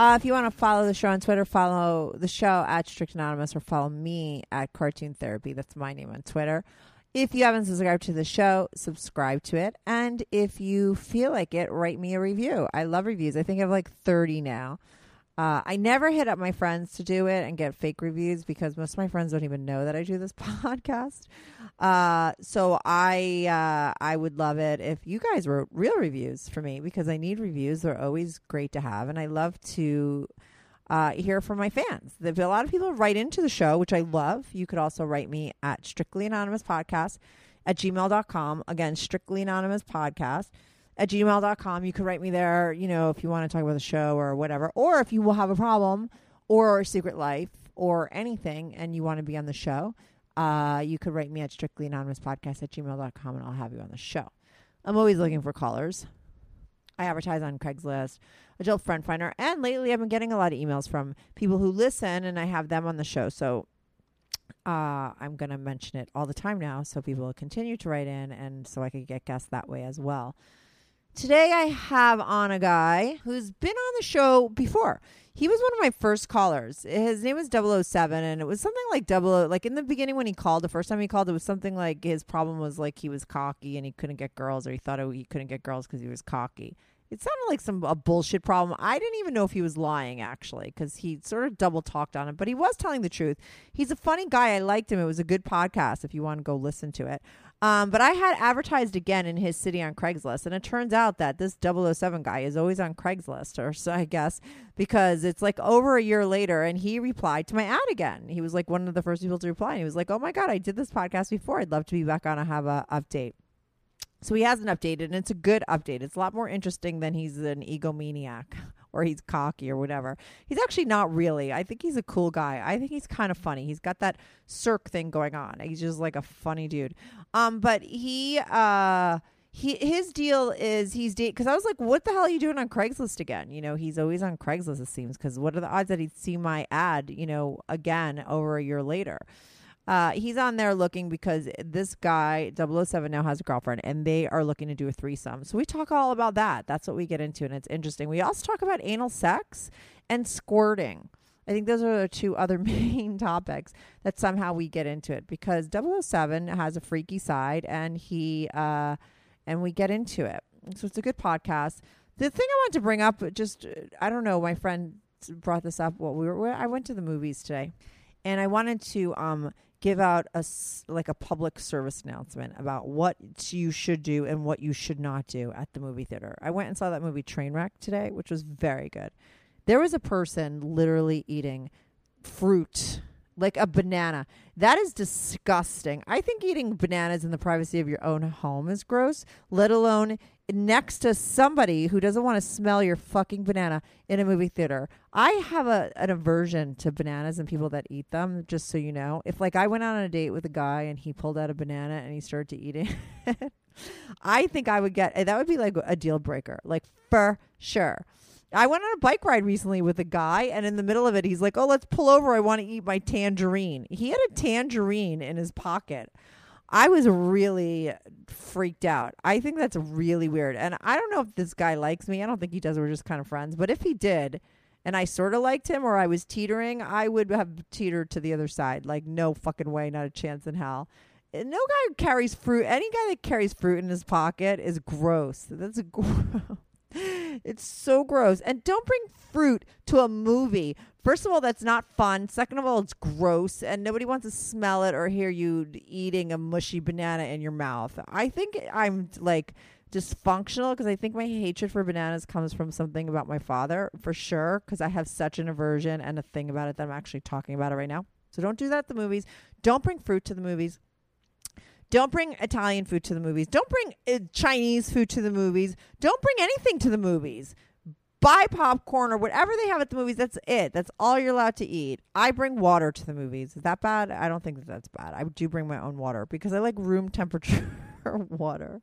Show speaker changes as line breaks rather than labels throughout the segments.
Uh, if you want to follow the show on Twitter, follow the show at Strict Anonymous or follow me at Cartoon Therapy. That's my name on Twitter. If you haven't subscribed to the show, subscribe to it. And if you feel like it, write me a review. I love reviews. I think I have like 30 now. Uh, I never hit up my friends to do it and get fake reviews because most of my friends don't even know that I do this podcast. Uh, so I uh, I would love it if you guys wrote real reviews for me because I need reviews. They're always great to have, and I love to uh, hear from my fans. There's a lot of people write into the show, which I love. You could also write me at Strictly Anonymous Podcast at gmail.com. Again, Strictly Anonymous Podcast at gmail.com. You could write me there, you know, if you want to talk about the show or whatever, or if you will have a problem or secret life or anything and you want to be on the show, uh, you could write me at strictly anonymous podcast at gmail.com and I'll have you on the show. I'm always looking for callers. I advertise on Craigslist, Adult Friend Finder, and lately I've been getting a lot of emails from people who listen and I have them on the show. So uh, I'm going to mention it all the time now so people will continue to write in and so I could get guests that way as well. Today I have on a guy who's been on the show before. He was one of my first callers. His name was 007 and it was something like 00 like in the beginning when he called the first time he called it was something like his problem was like he was cocky and he couldn't get girls or he thought he couldn't get girls cuz he was cocky. It sounded like some a bullshit problem. I didn't even know if he was lying actually because he sort of double talked on it, but he was telling the truth. He's a funny guy. I liked him. It was a good podcast if you want to go listen to it. Um, but I had advertised again in his city on Craigslist, and it turns out that this 007 guy is always on Craigslist, or so I guess, because it's like over a year later, and he replied to my ad again. He was like one of the first people to reply, and he was like, "Oh my god, I did this podcast before. I'd love to be back on and have a update." So he hasn't updated, and it's a good update. It's a lot more interesting than he's an egomaniac or he's cocky or whatever. He's actually not really. I think he's a cool guy. I think he's kind of funny. He's got that Cirque thing going on. He's just like a funny dude. Um, but he uh he his deal is he's date because I was like, what the hell are you doing on Craigslist again? You know, he's always on Craigslist. It seems because what are the odds that he'd see my ad? You know, again over a year later. Uh, he's on there looking because this guy 007 now has a girlfriend and they are looking to do a threesome. So we talk all about that. That's what we get into and it's interesting. We also talk about anal sex and squirting. I think those are the two other main topics that somehow we get into it because 007 has a freaky side and he uh and we get into it. So it's a good podcast. The thing I want to bring up just I don't know, my friend brought this up while we were I went to the movies today and I wanted to um give out a like a public service announcement about what you should do and what you should not do at the movie theater. I went and saw that movie Trainwreck today, which was very good. There was a person literally eating fruit like a banana. That is disgusting. I think eating bananas in the privacy of your own home is gross, let alone next to somebody who doesn't want to smell your fucking banana in a movie theater. I have a an aversion to bananas and people that eat them, just so you know. If like I went out on a date with a guy and he pulled out a banana and he started to eat it, I think I would get that would be like a deal breaker. Like for sure. I went on a bike ride recently with a guy, and in the middle of it, he's like, "Oh, let's pull over. I want to eat my tangerine." He had a tangerine in his pocket. I was really freaked out. I think that's really weird, and I don't know if this guy likes me. I don't think he does. We're just kind of friends. But if he did, and I sort of liked him, or I was teetering, I would have teetered to the other side. Like, no fucking way, not a chance in hell. no guy who carries fruit. Any guy that carries fruit in his pocket is gross. That's gross. It's so gross. And don't bring fruit to a movie. First of all, that's not fun. Second of all, it's gross and nobody wants to smell it or hear you eating a mushy banana in your mouth. I think I'm like dysfunctional because I think my hatred for bananas comes from something about my father for sure because I have such an aversion and a thing about it that I'm actually talking about it right now. So don't do that at the movies. Don't bring fruit to the movies. Don't bring Italian food to the movies. Don't bring uh, Chinese food to the movies. Don't bring anything to the movies. Buy popcorn or whatever they have at the movies. That's it. That's all you're allowed to eat. I bring water to the movies. Is that bad? I don't think that that's bad. I do bring my own water because I like room temperature water.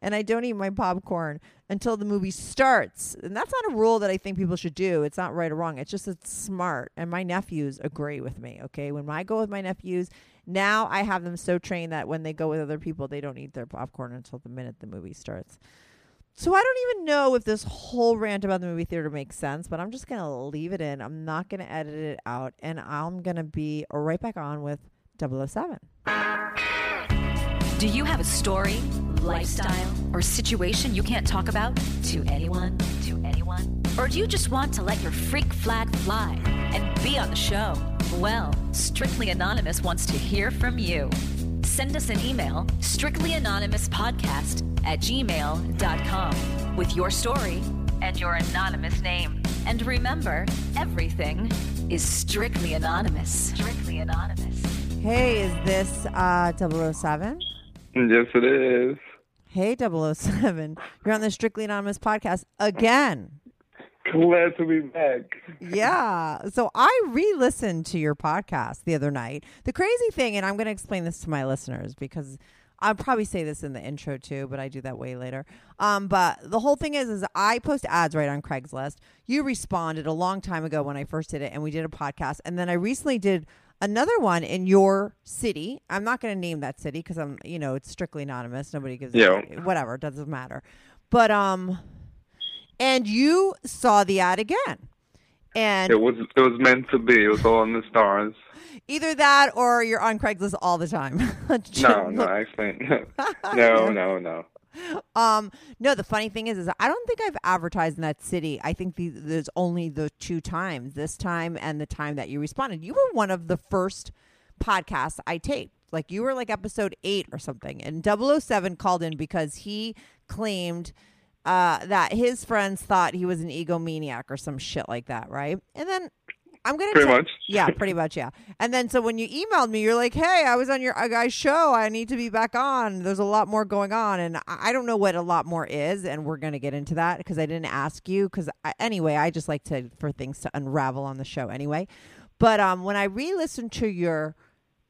And I don't eat my popcorn until the movie starts. And that's not a rule that I think people should do. It's not right or wrong. It's just it's smart. And my nephews agree with me. Okay. When I go with my nephews, now I have them so trained that when they go with other people, they don't eat their popcorn until the minute the movie starts. So I don't even know if this whole rant about the movie theater makes sense, but I'm just going to leave it in. I'm not going to edit it out, and I'm going to be right back on with 007.
Do you have a story, lifestyle, or situation you can't talk about to anyone? To anyone? Or do you just want to let your freak flag fly and be on the show? Well, Strictly Anonymous wants to hear from you. Send us an email, strictlyanonymouspodcast at gmail.com, with your story and your anonymous name. And remember, everything is strictly anonymous. Strictly anonymous.
Hey, is this uh, 007?
Yes, it is.
Hey, 007. You're on the Strictly Anonymous podcast again.
Glad to be back.
Yeah. So I re listened to your podcast the other night. The crazy thing, and I'm going to explain this to my listeners because I'll probably say this in the intro too, but I do that way later. Um, but the whole thing is, is I post ads right on Craigslist. You responded a long time ago when I first did it, and we did a podcast. And then I recently did another one in your city. I'm not going to name that city because I'm, you know, it's strictly anonymous. Nobody gives,
Yeah.
whatever, it doesn't matter. But um, and you saw the ad again, and
It was it was meant to be. It was all in the stars.
either that or you're on Craigslist all the time.
No, no, I actually, no, no, no.
Um, no, the funny thing is, is I don't think I've advertised in that city. I think the, there's only the two times, this time and the time that you responded. You were one of the first podcasts I taped. Like you were like episode eight or something. And 007 called in because he claimed uh, that his friends thought he was an egomaniac or some shit like that, right? And then I'm gonna
Pretty
tell-
much.
yeah, pretty much, yeah. And then so when you emailed me, you're like, "Hey, I was on your uh, guy's show. I need to be back on. There's a lot more going on, and I I don't know what a lot more is, and we're gonna get into that because I didn't ask you. Because anyway, I just like to for things to unravel on the show anyway. But um, when I re-listened to your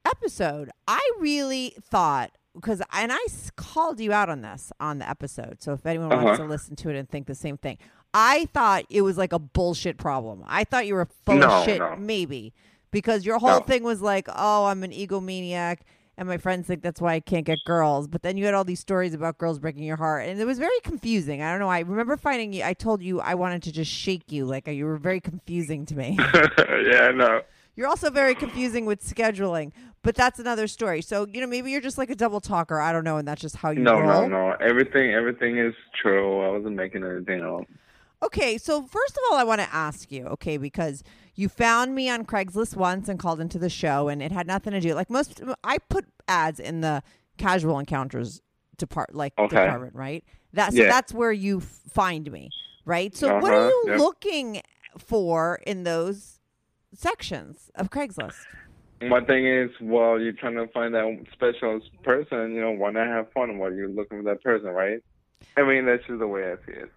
episode, I really thought because and I called you out on this on the episode. So if anyone wants
Uh-huh.
to listen to it and think the same thing, I thought it was like a bullshit problem. I thought you were full
No,
of shit,
no.
maybe because your whole
No.
thing was like, oh, I'm an egomaniac. And my friends think that's why I can't get girls. But then you had all these stories about girls breaking your heart. And it was very confusing. I don't know. I remember finding you. I told you I wanted to just shake you. Like you were very confusing to me.
yeah, I know.
You're also very confusing with scheduling, but that's another story. So you know, maybe you're just like a double talker. I don't know, and that's just how you
No,
roll.
no, no. Everything, everything is true. I wasn't making anything up.
Okay, so first of all, I want to ask you, okay, because you found me on Craigslist once and called into the show, and it had nothing to do. Like most, I put ads in the casual encounters depart, like
Okay.
department, right? That so
Yeah.
that's where you find me, right? So what are
Uh-huh,
you
yep.
looking for in those sections of Craigslist?
My thing is, well, you're trying to find that special person. You know, why not have fun while you're looking for that person, right? I mean, that's just the way I see it.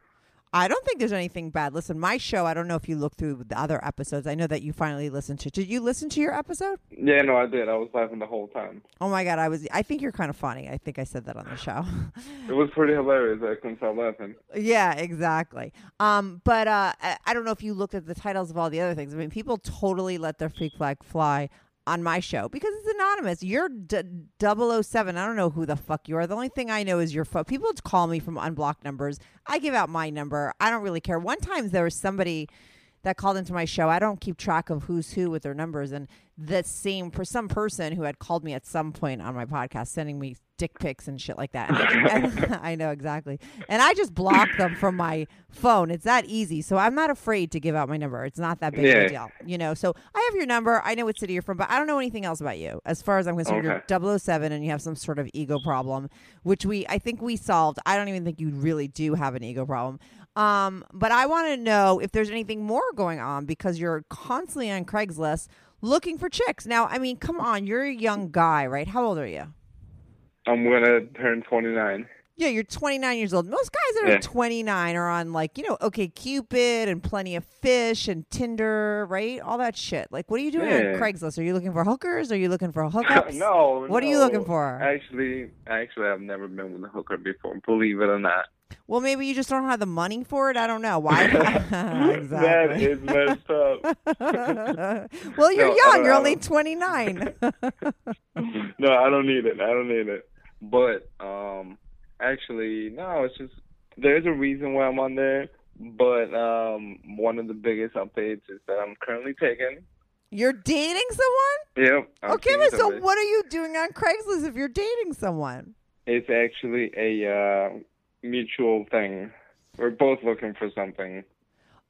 I don't think there's anything bad. Listen, my show, I don't know if you looked through the other episodes. I know that you finally listened to. Did you listen to your episode?
Yeah, no, I did. I was laughing the whole time.
Oh my god, I was I think you're kind of funny. I think I said that on the show.
It was pretty hilarious. I couldn't stop laughing.
yeah, exactly. Um but uh I, I don't know if you looked at the titles of all the other things. I mean, people totally let their freak flag fly on my show because it's anonymous. You're d- 007. I don't know who the fuck you are. The only thing I know is your phone. People call me from unblocked numbers. I give out my number. I don't really care. One time there was somebody that called into my show. I don't keep track of who's who with their numbers, and the same for some person who had called me at some point on my podcast, sending me dick pics and shit like that. And, and- I know exactly. And I just block them from my phone. It's that easy. So I'm not afraid to give out my number. It's not that big of a deal. You know, so I have your number. I know what city you're from, but I don't know anything else about you. As far as I'm concerned,
Okay.
you're 007 and you have some sort of ego problem, which we I think we solved. I don't even think you really do have an ego problem. Um, but I want to know if there's anything more going on because you're constantly on Craigslist looking for chicks. Now, I mean, come on, you're a young guy, right? How old are you?
I'm gonna turn 29.
Yeah, you're 29 years old. Most guys that are
Yeah.
29 are on like, you know, OkCupid and Plenty of Fish and Tinder, right? All that shit. Like, what are you doing on Craigslist? Are you looking for hookers? Are you looking for hookups?
no.
What are you looking for?
Actually, actually, I've never been with a hooker before. Believe it or not.
Well, maybe you just don't have the money for it. I don't know why.
That is messed up.
well, you're
No,
young. You're only 29.
no, I don't need it. I don't need it. But um, actually, no. It's just there's a reason why I'm on there. But um, one of the biggest updates is that I'm currently taken.
you're dating someone?
Yep. I'm
okay, but so what are you doing on Craigslist if you're dating someone?
It's actually a uh, mutual thing. We're both looking for something.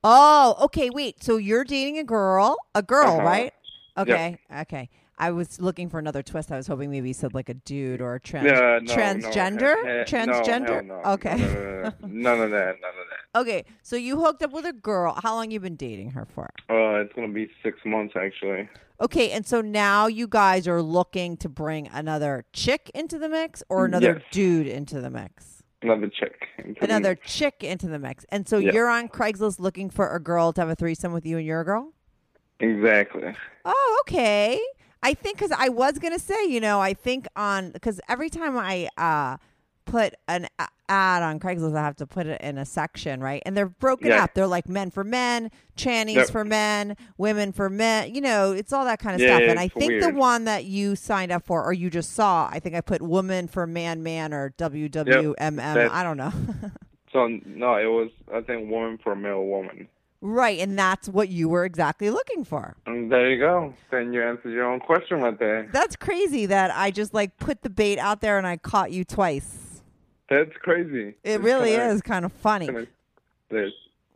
Oh, okay. Wait. So you're dating a girl, a girl,
Uh-huh.
right? Okay. Okay. I was looking for another twist. I was hoping maybe you said like a dude or a trans
Uh, no,
transgender.
No,
transgender.
No, no.
Okay.
No, no, no, no. None of that. None of that.
okay. So you hooked up with a girl. How long you been dating her for?
Uh, it's gonna be six months actually.
Okay, and so now you guys are looking to bring another chick into the mix or another
Yes.
dude into the mix?
Another chick. into the-
Another chick into the mix. And so
Yeah.
you're on Craigslist looking for a girl to have a threesome with you and your girl?
Exactly.
Oh, okay. I think because I was gonna say, you know, I think on because every time I uh put an ad on Craigslist, I have to put it in a section, right? And they're broken
Yeah.
up. They're like men for men, Channies
Yep.
for men, women for men. You know, it's all that kind of
Yeah,
stuff. and I think the one that you signed up for, or you just saw, I think I put woman for man, man, or WWMM.
That's-
I don't know.
So no, it was I think woman for male woman.
right, and that's what you were exactly looking for.
And there you go. Then you answered your own question right there.
That's crazy that I just like put the bait out there and I caught you twice.
That's crazy.
It
It's
really
kinda-
is kind of funny.
kinda-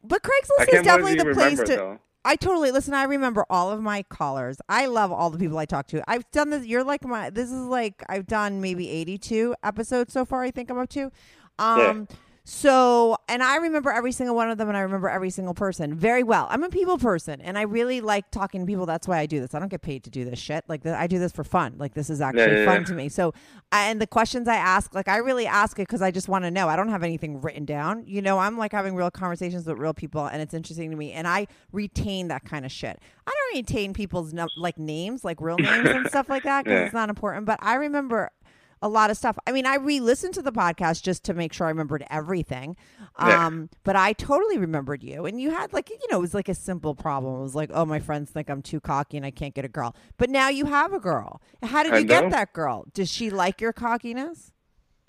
But Craigslist is definitely the place
remember
to.
though.
I totally listen. I remember all of my callers. I love all the people I talk to. I've done this. You're like my. This is like I've done maybe 82 episodes so far. I think I'm up to. Um. So, and I remember every single one of them, and I remember every single person very well. I'm a people person, and I really like talking to people. That's why I do this. I don't get paid to do this shit. Like I do this for fun. Like this is actually
yeah,
fun
yeah.
to me. So, and the questions I ask, like I really ask it because I just want to know. I don't have anything written down. You know, I'm like having real conversations with real people, and it's interesting to me. And I retain that kind of shit. I don't retain people's like names, like real names and stuff like that, because
Yeah.
it's not important. But I remember a lot of stuff. I mean, I re-listened to the podcast just to make sure I remembered everything.
Yeah.
Um, but I totally remembered you, and you had like you know it was like a simple problem. It was like, oh, my friends think I'm too cocky and I can't get a girl. But now you have a girl. How did you get that girl? Does she like your cockiness?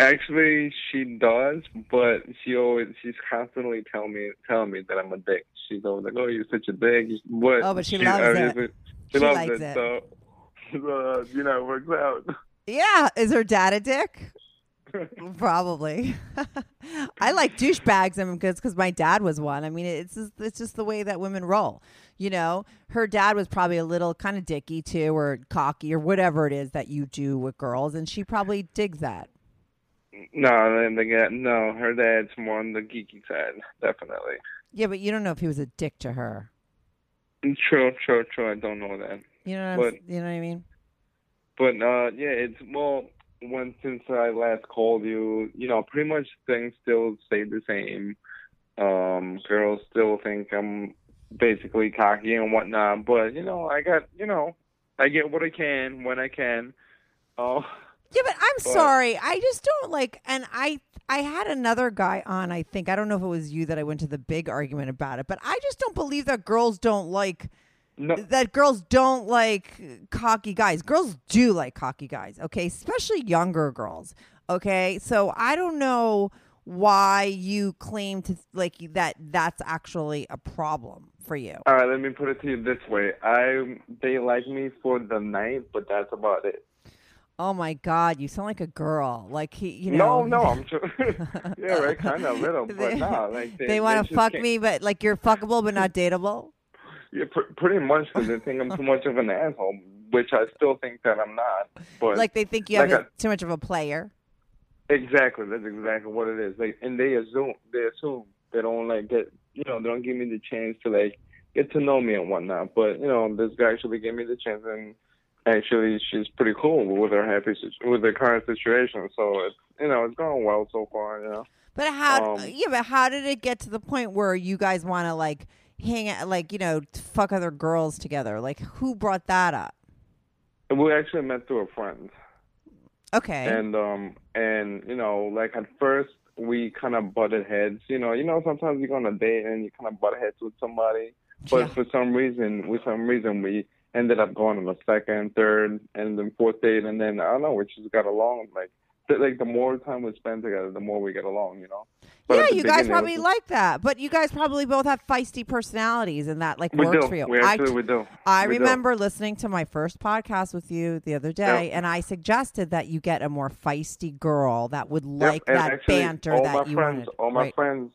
Actually, she does, but she always she's constantly telling me telling me that I'm a dick. She's always like, "Oh, you're such a dick." But
Oh, but she loves it. She
She, loves
likes
it,
it.
so uh, you know, it works out.
Yeah, is her dad a dick? Probably. I like douchebags and because because my dad was one. I mean, it's just, it's just the way that women roll. You know, her dad was probably a little kind of dicky too, or cocky, or whatever it is that you do with girls, and she probably digs that.
No, then again, no, her dad's more on the geeky side, definitely.
Yeah, but you don't know if he was a dick to her.
True, true, true. I don't know that,
You know what I'm,
But-
you know what I mean?
But uh, yeah, it's well, when since I last called you, you know, pretty much things still stay the same. Um, girls still think I'm basically cocky and whatnot, but you know, I got, you know, I get what I can when I can. Oh,
Yeah, but I'm
But-
sorry. I just don't like and I I had another guy on, I think. I don't know if it was you that I went to the big argument about it, but I just don't believe that girls don't like
no,
that girls don't like cocky guys. Girls do like cocky guys, okay? Especially younger girls. Okay? So I don't know why you claim to like that that's actually a problem for you.
All right, let me put it to you this way. I they like me for the night, but that's about it.
Oh my God, you sound like a girl. Like he, you know.
No, no, I'm sure. yeah, right, kind of little, but no, like they,
they want to fuck
can't-
me, but like you're fuckable but not dateable.
Yeah, pr- pretty much because they think I'm too much of an asshole, which I still think that I'm not. But
Like they think you have a- too much of a player.
exactly, that's exactly what it is. Like, and they assume they assume they don't like get you know they don't give me the chance to like get to know me and whatnot. But you know, this guy actually gave me the chance, and actually she's pretty cool with her happy with her current situation. So it's you know it's going well so far. You know.
But how?
Um,
yeah, but how did it get to the point where you guys want to like hang out, like you know, fuck other girls together? Like who brought that up?
We actually met through a friend.
Okay.
and um and you know like at first we kind of butted heads you know you know sometimes you go on a date and you kind of butt heads with somebody but
Yeah.
for some reason with some reason we ended up going on a second third and then fourth date and then i don't know we just got along like like the more time we spend together the more we get along you know But
yeah, you guys probably
was-
like that, but you guys probably both have feisty personalities, and that like
we
works
do
for you.
we
I
actually we do
I
We do.
remember listening to my first podcast with you the other day, and I suggested that you get a more feisty girl that would
Yep,
like
and
that
actually,
banter
all
that
my
you
friends,
wanted.
All my
right?
friends,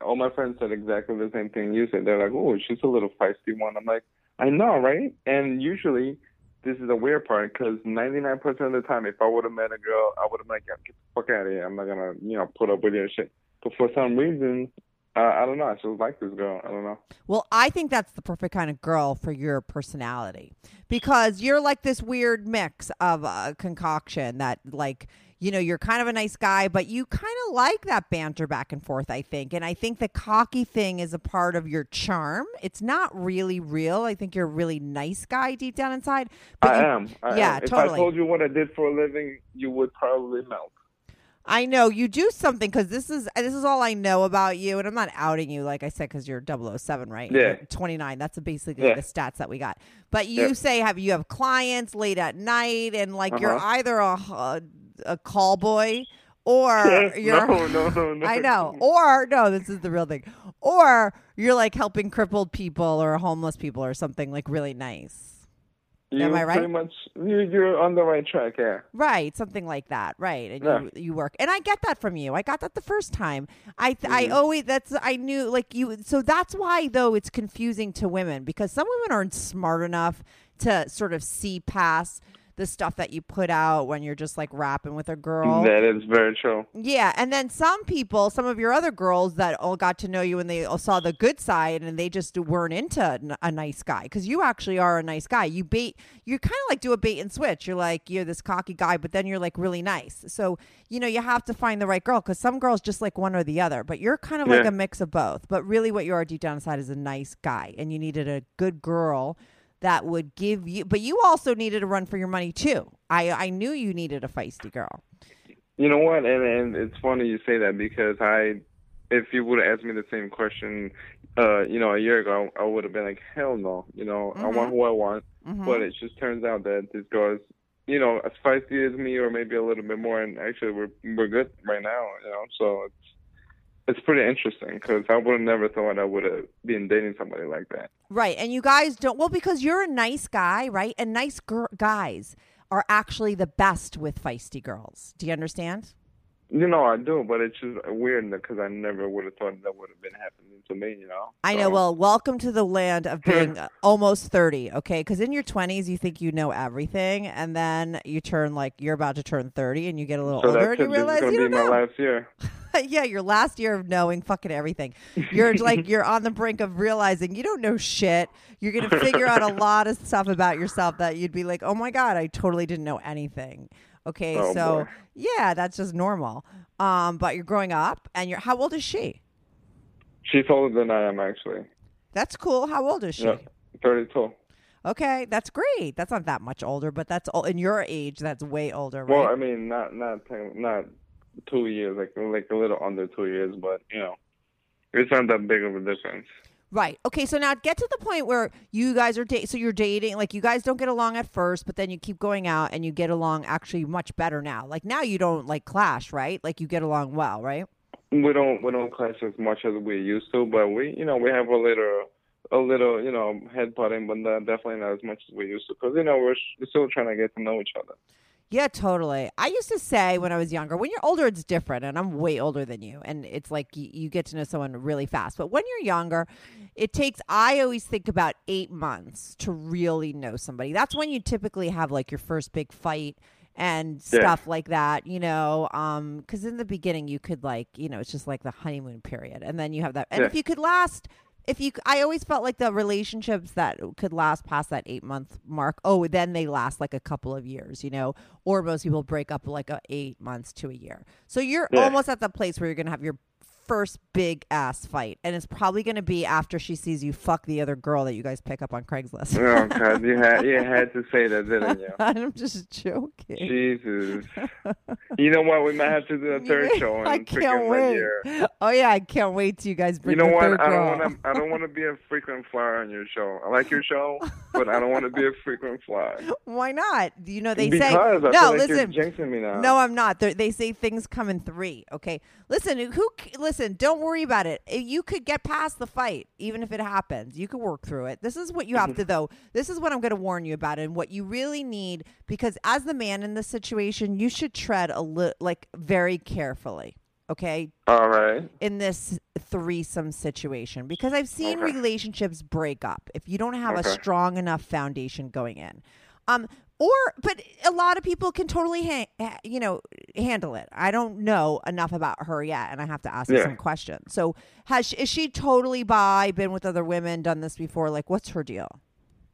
all my friends said exactly the same thing you said. They're like, "Oh, she's a little feisty one." I'm like, "I know, right?" And usually, this is the weird part because 99% of the time, if I would have met a girl, I would have like, "Get the fuck out of here! I'm not gonna, you know, put up with your shit." But for some reason, uh, I don't know. I just like this girl. I don't know.
Well, I think that's the perfect kind of girl for your personality because you're like this weird mix of a concoction that, like, you know, you're kind of a nice guy, but you kind of like that banter back and forth, I think. And I think the cocky thing is a part of your charm. It's not really real. I think you're a really nice guy deep down inside. But
I
you-
am. I
yeah,
am. If
totally.
I told you what I did for a living, you would probably melt.
I know you do something because this is this is all I know about you, and I'm not outing you, like I said, because you're 007, right?
Yeah.
You're 29. That's basically
Yeah.
the stats that we got. But you
Yeah.
say have you have clients late at night, and like you're
Uh-huh.
either a a, a call boy or you're
no, no, no, no.
I know. Or no, this is the real thing. Or you're like helping crippled people or homeless people or something like really nice.
You
Am I right?
Pretty much, you, you're on the right track. Yeah.
Right, something like that. Right, and
Yeah.
you you work, and I get that from you. I got that the first time. I th- I
Mm-hmm.
always that's I knew like you. So that's why though it's confusing to women because some women aren't smart enough to sort of see past the stuff that you put out when you're just like rapping with a girl.
That is very true.
Yeah, and then some people, some of your other girls that all got to know you and they all saw the good side and they just weren't into n- a nice guy because you actually are a nice guy. You bait, you kind of like do a bait and switch. You're like you're this cocky guy, but then you're like really nice. So you know you have to find the right girl because some girls just like one or the other, but you're kind of like a mix of both. But really, what you are deep down inside is a nice guy, and you needed a good girl that would give you. But you also needed a run for your money too. I I knew you needed a feisty girl.
You know what? And and it's funny you say that because I, if you would have asked me the same question, uh, you know, a year ago, I would have been like, hell no. You know, I want who I want.
Mhm.
But it just turns out that this girl is, you know, as feisty as me, or maybe a little bit more. And actually, we're we're good right now. You know, so it's it's pretty interesting because I would have never thought I would have been dating somebody like that.
Right. And you guys don't, well, because you're a nice guy, right? And nice gir- guys are actually the best with feisty girls. Do you understand?
You know, I do, but it's just weird because I never would have thought that would have been happening to me. You know.
I know.
So-
Well, welcome to the land of being almost 30, okay? Because in your 20s, you think you know everything. And then you turn like you're about to turn 30 and you get a little
So
older and you
it. This is
realize you
be
don't
my
know.
last year.
yeah, your last year of knowing fucking everything. You're like you're on the brink of realizing you don't know shit. You're gonna figure out a lot of stuff about yourself that you'd be like, oh my god, I totally didn't know anything. Okay,
Oh,
so
boy.
yeah, that's just normal. Um, but you're growing up, and you're how old is she?
She's older than I am, actually.
That's cool. How old is she?
Yeah, thirty-two.
Okay, that's great. That's not that much older, but that's o- in your age. That's way older, right?
Well, I mean, not not ten- not two years, like like a little under two years, but you know, it's not that big of a difference.
Right. Okay. So now get to the point where you guys are dating. So you're dating. Like you guys don't get along at first, but then you keep going out and you get along actually much better now. Like now you don't like clash, right? Like you get along well, right?
we don't we don't clash as much as we used to, but we you know we have a little a little you know head butting, but not, definitely not as much as we used to because you know we're, we're still trying to get to know each other.
Yeah, totally. I used to say when I was younger, when you're older, it's different, and I'm way older than you, and it's like you, you get to know someone really fast. But when you're younger, it takes. I always think about eight months to really know somebody. That's when you typically have like your first big fight and
Yeah.
stuff like that, you know. Um, because in the beginning, you could like, you know, it's just like the honeymoon period, and then you have that. And
Yeah.
if you could last. If you, I always felt like the relationships that could last past that eight month mark. Oh, then they last like a couple of years, you know. Or most people break up like a eight months to a year. So you're
Yeah.
almost at the place where you're gonna have your first big ass fight, and it's probably gonna be after she sees you fuck the other girl that you guys pick up on Craigslist.
Oh God, you had you had to say that, didn't you?
I'm just joking.
Jesus. You know what? We might have to do a third show
I can't wait. Oh yeah, I can't wait till you guys bring
You know what? I don't want to. I don't want to be a frequent flyer on your show. I like your show, but I don't want to be a frequent flyer.
Why not? You know they
because
say
I
no.
feel like
listen,
you're jinxing me now.
No, I'm not. They're, they say things come in three. Okay, listen. Who? c- Listen. Don't worry about it. You could get past the fight, even if it happens. You could work through it. This is what you have to, though. This is what I'm going to warn you about, and what you really need, because as the man in this situation, you should tread a little, like very carefully. Okay,
All right.
in this threesome situation because I've seen
Okay.
relationships break up if you don't have a strong enough foundation going in. Um, or, but a lot of people can totally, ha- ha- you know, handle it. I don't know enough about her yet, and I have to ask her
Yeah.
some questions. So, has she, is she totally bi? Been with other women? Done this before? Like, what's her deal?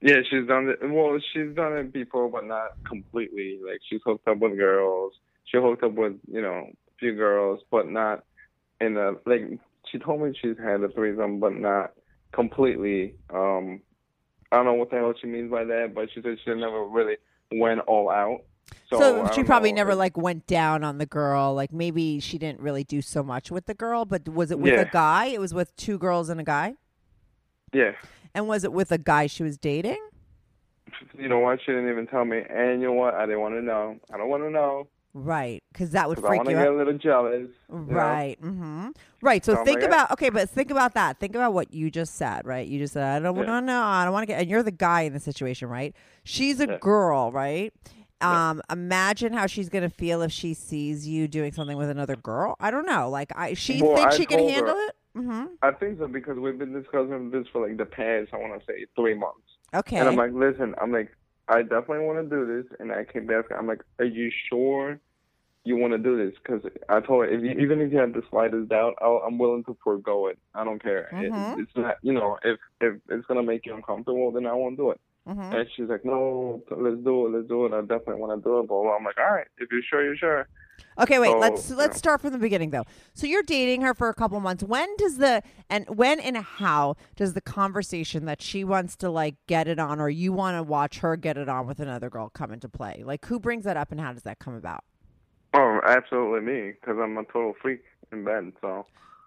Yeah, she's done it. Well, she's done it before, but not completely. Like she's hooked up with girls. She hooked up with you know a few girls, but not in a like. She told me she's had a threesome, but not completely. Um, I don't know what the hell she means by that, but she said she never really went all out. So,
So, she probably
know.
never like went down on the girl. Like maybe she didn't really do so much with the girl, but was it with
Yeah.
a guy? It was with two girls and a guy.
Yeah,
And was it with a guy she was dating?
you know what? She didn't even tell me, and you know what? I didn't want to know. I don't want to know
Right, because that would
I
freak
want to
you
get
out.
a little jealous.
Right. Mm-hmm. Right. So
Oh
think about okay, but think about that. Think about what you just said. Right. You just said I don't want
Yeah.
to know. I don't want to get. And you're the guy in the situation, right? She's a
Yeah.
girl, right? Um, imagine how she's gonna feel if she sees you doing something with another girl. I don't know. Like, I she
Well,
thinks
I
she can
told her-
handle it. Mm-hmm.
I think so because we've been discussing this for like the past, I want to say three months.
Okay.
And I'm like, listen, I'm like, I definitely want to do this. And I keep asking, I'm like, are you sure you want to do this? Because I told her, if you, even if you have the slightest doubt, I'll, I'm willing to forego it. I don't care. It-
Mhm.
it's not, you know, if if it's gonna make you uncomfortable, then I won't do it.
Mhm.
And she's like, no, let's do it, let's do it. I definitely want to do it. But I'm like, all right, if you're sure, you're sure.
Okay, wait.
So,
let's let's
know.
start from the beginning though. So you're dating her for a couple months. When does the and when and how does the conversation that she wants to like get it on or you want to watch her get it on with another girl come into play? Like who brings that up and how does that come about?
Oh, absolutely me, because I'm a total freak in bed. So.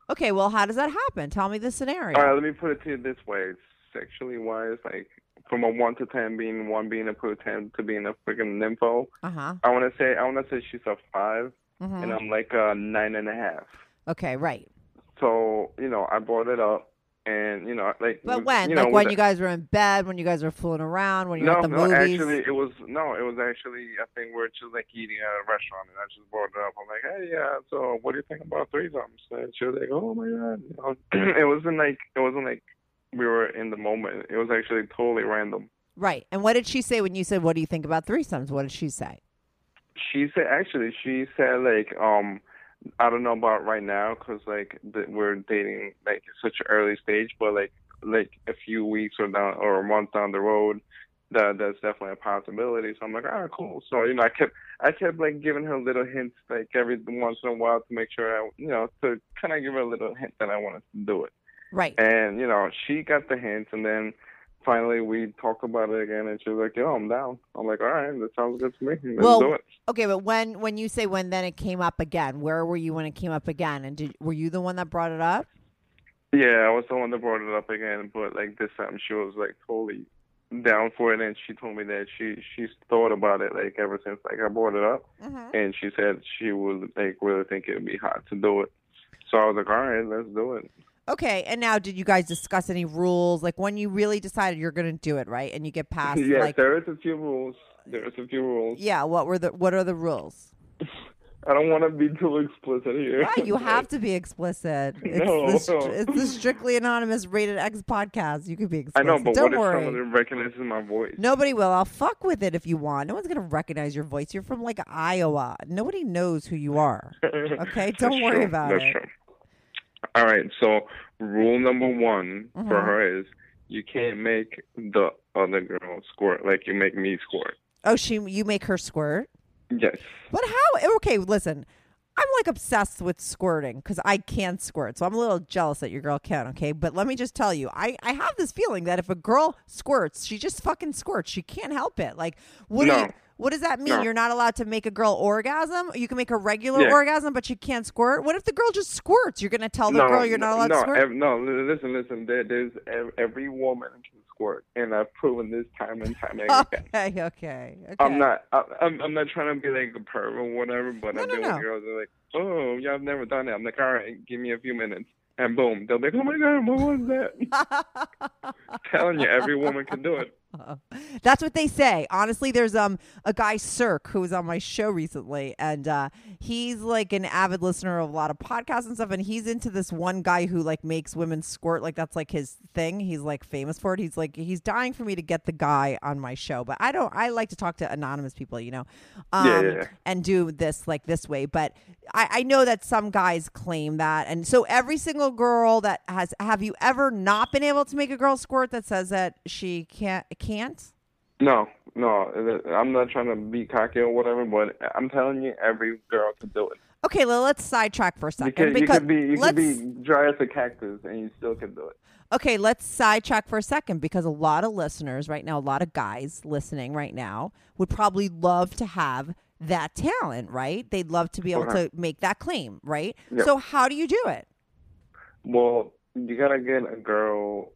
Okay, well, how does that happen? Tell me the scenario.
All right, let me put it to you this way. Sexually wise, like from a one to ten being one being a pro ten to being a freaking nympho,
Uh-huh.
I wanna say I wanna say she's a 5
Mhm.
and I'm like a nine and a half.
Okay, right.
So, you know, I brought it up and you know, like
But when?
you know,
like when you guys were in bed, when you guys were fooling around, when you're
no,
at the
no,
movies?
actually, it was no, it was actually I think we're just like eating at a restaurant, and I just brought it up. I'm like, hey, yeah, so what do you think about threesomes? And she was like, oh my god, you know, it wasn't like it wasn't like we were in the moment. It was actually totally random.
right. And what did she say when you said, "What do you think about threesomes?" What did she say?
She said actually she said like um I don't know about right now because like the, we're dating like such an early stage, but like like a few weeks or down or a month down the road, that that's definitely a possibility. So I'm like, ah, cool. So you know, I kept I kept like giving her little hints like every once in a while to make sure I you know to kind of give her a little hint that I wanted to do it.
Right.
And you know, she got the hints, and then finally we talked about it again, and she was like, "Yo, I'm down." I'm like, "All right, that sounds good to me. Let's
Well,
do it."
Okay, but when when you say when then it came up again, where were you when it came up again? And did were you the one that brought it up?
Yeah, I was the one that brought it up again, but like this time she was like totally down for it, and she told me that she she's thought about it like ever since like I brought it up,
Mm-hmm.
and she said she would like really think it would be hot to do it. So I was like, all right, let's do it.
Okay, and now did you guys discuss any rules? Like when you really decided you're going to do it, right? And you get past
yes,
like
there is a few rules. There is a few rules.
Yeah, what were the what are the rules?
I don't want to be too explicit here.
Right, you have to be explicit. It's,
No,
the,
no.
it's the strictly anonymous rated X podcast. You could be explicit.
I know, but
Don't
what if
worry.
someone recognizes my voice?
Nobody will. I'll fuck with it if you want. No one's gonna recognize your voice. You're from like Iowa. Nobody knows who you are. Okay, don't worry
true.
about
That's
it.
True. All right. So rule number one for
Mhm.
her is you can't make the other girl squirt like you make me squirt.
Oh, she you make her squirt.
Yes.
But how? Okay, listen. I'm like obsessed with squirting because I can squirt. So I'm a little jealous that your girl can, okay? But let me just tell you, I, I have this feeling that if a girl squirts, she just fucking squirts. She can't help it. Like, what do you. What does that mean?
No.
You're not allowed to make a girl orgasm? You can make a regular
Yeah.
orgasm, but you can't squirt? What if the girl just squirts? You're going to tell the
no,
girl you're not allowed
no,
to squirt?
ev- no, listen, listen. There, there's ev- every woman can squirt, and I've proven this time and time again.
okay, okay, okay.
I'm not. I, I'm. I'm not trying to be like a perv or whatever, but
No,
I've been
no.
with girls that are like, "Oh, yeah, I've never done it." I'm like, "All right, give me a few minutes," and boom, they'll be like, "Oh my god, what was that?" Telling you, every woman can do it.
That's what they say. Honestly, there's um a guy Cirque who was on my show recently, and uh, he's like an avid listener of a lot of podcasts and stuff. And he's into this one guy who like makes women squirt. Like that's like his thing. He's like famous for it. He's like he's dying for me to get the guy on my show, but I don't. I like to talk to anonymous people, you know, um,
Yeah, yeah, yeah.
and do this like this way. But I, I know that some guys claim that, and so every single girl that has have you ever not been able to make a girl squirt that says that she can't can't.
No, no, I'm not trying to be cocky or whatever, but I'm telling you, every girl can do it.
Okay, well, let's sidetrack for a second
Because you
because
could be, you could be dry as a cactus, and you still can do it.
okay, let's sidetrack for a second because a lot of listeners right now, a lot of guys listening right now would probably love to have that talent, right? They'd love to be able
Okay.
to make that claim, right?
Yeah.
So how do you do it?
Well, you gotta get a girl.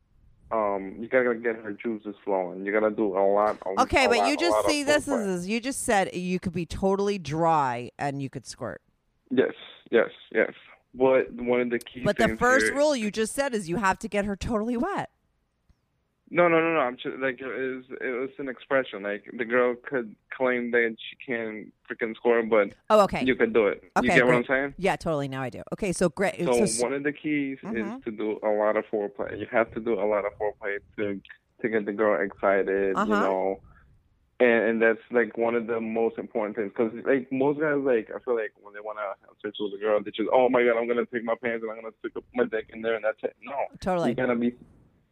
Um, you gotta get her juices flowing. You gotta do a lot. Of,
Okay,
a
but
lot-
you just see this is you just said you could be totally dry and you could squirt.
Yes, yes, yes. But one of the key.
But the first
here-
rule you just said is you have to get her totally wet.
No, no, no, no. I'm just, like it was, it was an expression. Like the girl could claim that she can freaking score, but
Oh, okay.
you can do it.
Okay,
you get what. I'm saying?
Yeah, totally. Now I do. Okay, so great.
So,
s-
one of the keys
Mhm.
is to do a lot of foreplay. You have to do a lot of foreplay to to get the girl excited.
Uh-huh.
You know, and, and that's like one of the most important things because like most guys like I feel like when they want to have sex with a girl, they just oh my god, I'm gonna take my pants and I'm gonna stick up my dick in there and that's it. No,
Totally.
You gotta be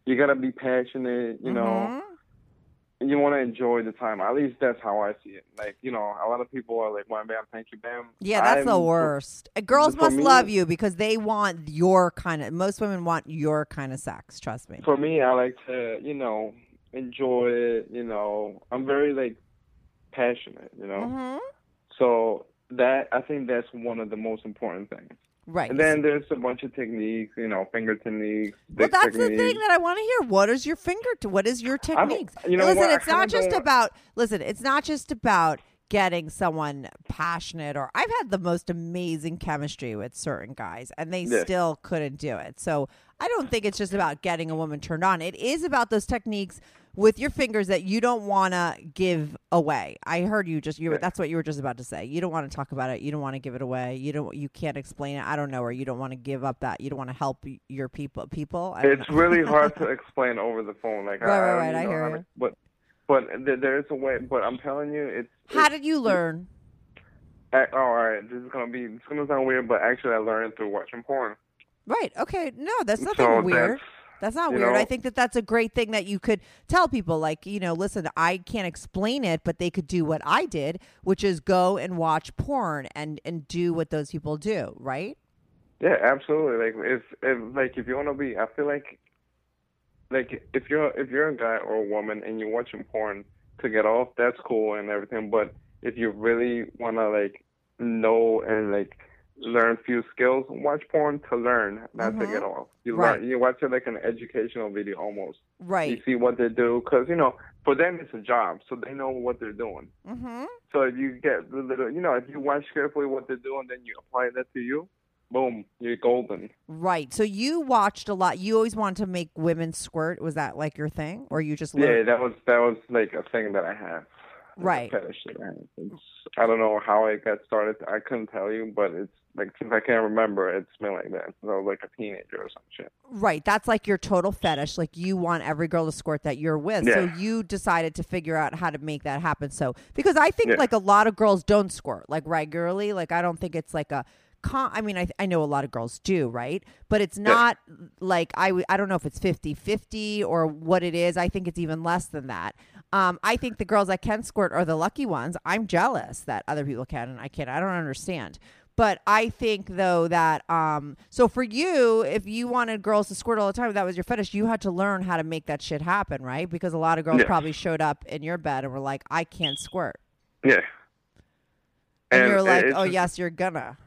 you gotta be passionate. You know,
Mhm.
you want to enjoy the time. At least that's how I see it. Like you know, a lot of people are like, "Wham bam, thank you, bam."
Yeah, that's the
I'm-
worst. Uh, Girls must
me-
love you because they want your kind of. Most women want your kind of sex. Trust me.
for me, I like to, you know, enjoy it. You know, I'm very like passionate. You know,
hmm
so that I think that's one of the most important things.
Right.
And then there's a bunch of techniques. You know, finger techniques.
well, that's the thing that I want to hear. What is your finger? To, what is your techniques?
you know
listen?
I
it's not just about. Listen, it's not just about getting someone passionate. Or I've had the most amazing chemistry with certain guys, and they
Yeah.
still couldn't do it. So I don't think it's just about getting a woman turned on. It is about those techniques with your fingers that you don't want to give away. I heard you just you were, that's what you were just about to say. You don't want to talk about it. You don't want to give it away. You don't you can't explain it. I don't know or you don't want to give up that. You don't want to help your people people.
It's
know.
really hard to explain over the phone. Like,
Right,
I,
right,
I,
right,
don't
I hear you.
to- But, but there is a way. But I'm telling you, it's.
How
it's-
did you learn?
Uh, oh, all right. This is gonna be. It's gonna sound weird, but actually, I learned through watching porn.
Right. Okay. No, that's nothing
so
weird.
That's,
That's not
you
weird.
know-
I think that that's a great thing that you could tell people. Like, you know, listen, I can't explain it, but they could do what I did, which is go and watch porn and and do what those people do. Right.
yeah, absolutely. Like, if, if like if you want to be, I feel like, like if you're if you're a guy or a woman and you're watching porn to get off, that's cool and everything. But if you really want to like know and like learn few skills, watch porn to learn, not to
Mhm.
get off. You
Right.
learn. You watch it like an educational video almost.
Right.
You see what they do because you know for them it's a job, so they know what they're doing.
Mm-hmm.
So if you get the little, you know, if you watch carefully what they're doing, then you apply that to you. boom, you're golden.
Right. So you watched a lot. You always wanted to make women squirt. Was that like your thing, or you just
Yeah,
learned?
that was that was like a thing that I have.
Right.
I I don't know how it got started. I couldn't tell you, but it's like since I can't remember, it's been like that. Since I was like a teenager or some shit.
Right. That's like your total fetish. Like you want every girl to squirt that you're with.
Yeah.
So you decided to figure out how to make that happen. So because I think
Yeah.
like a lot of girls don't squirt like regularly. Like I don't think it's like a con- I mean I I know a lot of girls do, right? But it's not like I w- I don't know if it's 50-50 or what it is. I think it's even less than that. Um, I think the girls that can squirt are the lucky ones. I'm jealous that other people can and I can't. I don't understand. But I think though that um so for you, if you wanted girls to squirt all the time, that was your fetish, you had to learn how to make that shit happen, right? Because a lot of girls
Yeah.
probably showed up in your bed and were like, I can't squirt.
Yeah.
And, you're like, Oh
just-
yes, you're gonna.